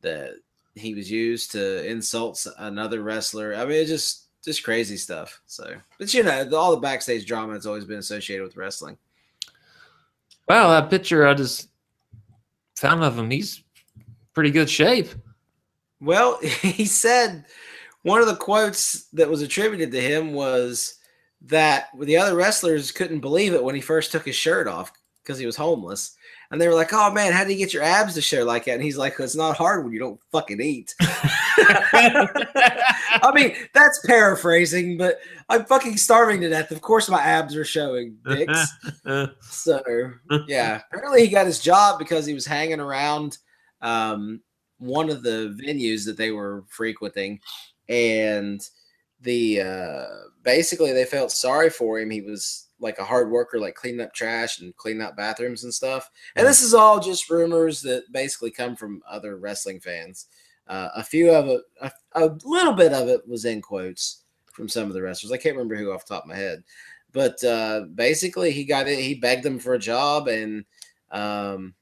that he was used to insult another wrestler. I mean, it just just crazy stuff. So, but you know, all the backstage drama has always been associated with wrestling. Wow, that picture I just found of him, he's pretty good shape. Well, he said one of the quotes that was attributed to him was that the other wrestlers couldn't believe it when he first took his shirt off because he was homeless. And they were like, "Oh man, how do you get your abs to show like that?" And he's like, "It's not hard when you don't fucking eat." I mean, that's paraphrasing, but I'm fucking starving to death. Of course, my abs are showing, dicks. So yeah, apparently he got his job because he was hanging around um, one of the venues that they were frequenting, and the uh, basically they felt sorry for him. He was like a hard worker, like cleaning up trash and cleaning up bathrooms and stuff. And this is all just rumors that basically come from other wrestling fans. Uh, a few of it, a, a little bit of it was in quotes from some of the wrestlers. I can't remember who off the top of my head, but uh, basically he got it. He begged them for a job, and um,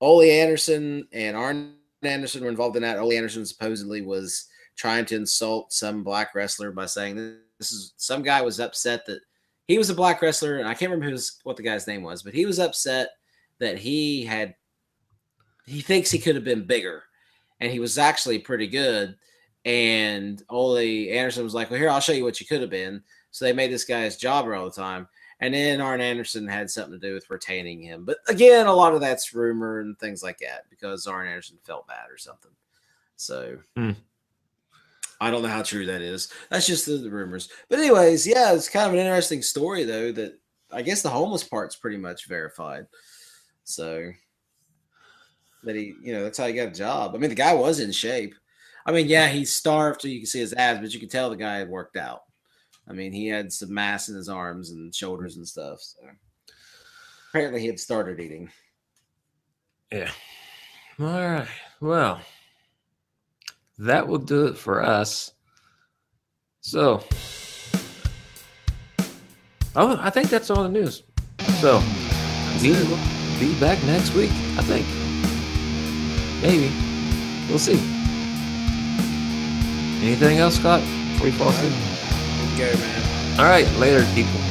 Ole Anderson and Arn Anderson were involved in that. Ole Anderson supposedly was trying to insult some black wrestler by saying this is some guy was upset that he was a black wrestler, and I can't remember who's, what the guy's name was, but he was upset that he had he thinks he could have been bigger, and he was actually pretty good. And Ole Anderson was like, "Well, here I'll show you what you could have been." So they made this guy his jobber all the time. And then Arn Anderson had something to do with retaining him. But again, a lot of that's rumor and things like that because Arn Anderson felt bad or something. So Hmm. I don't know how true that is. That's just the, the rumors. But anyways, yeah, it's kind of an interesting story though that I guess the homeless part's pretty much verified. So that he, you know, that's how he got a job. I mean, the guy was in shape. I mean, yeah, he's starved so you can see his abs, but you can tell the guy had worked out. I mean, he had some mass in his arms and shoulders and stuff. So apparently he had started eating. Yeah. All right. Well, that will do it for us. So, oh, I think that's all the news. So, will be back next week. I think. Maybe. We'll see. Anything else, Scott? Before we fall asleep? Go, man. All right. Later, people.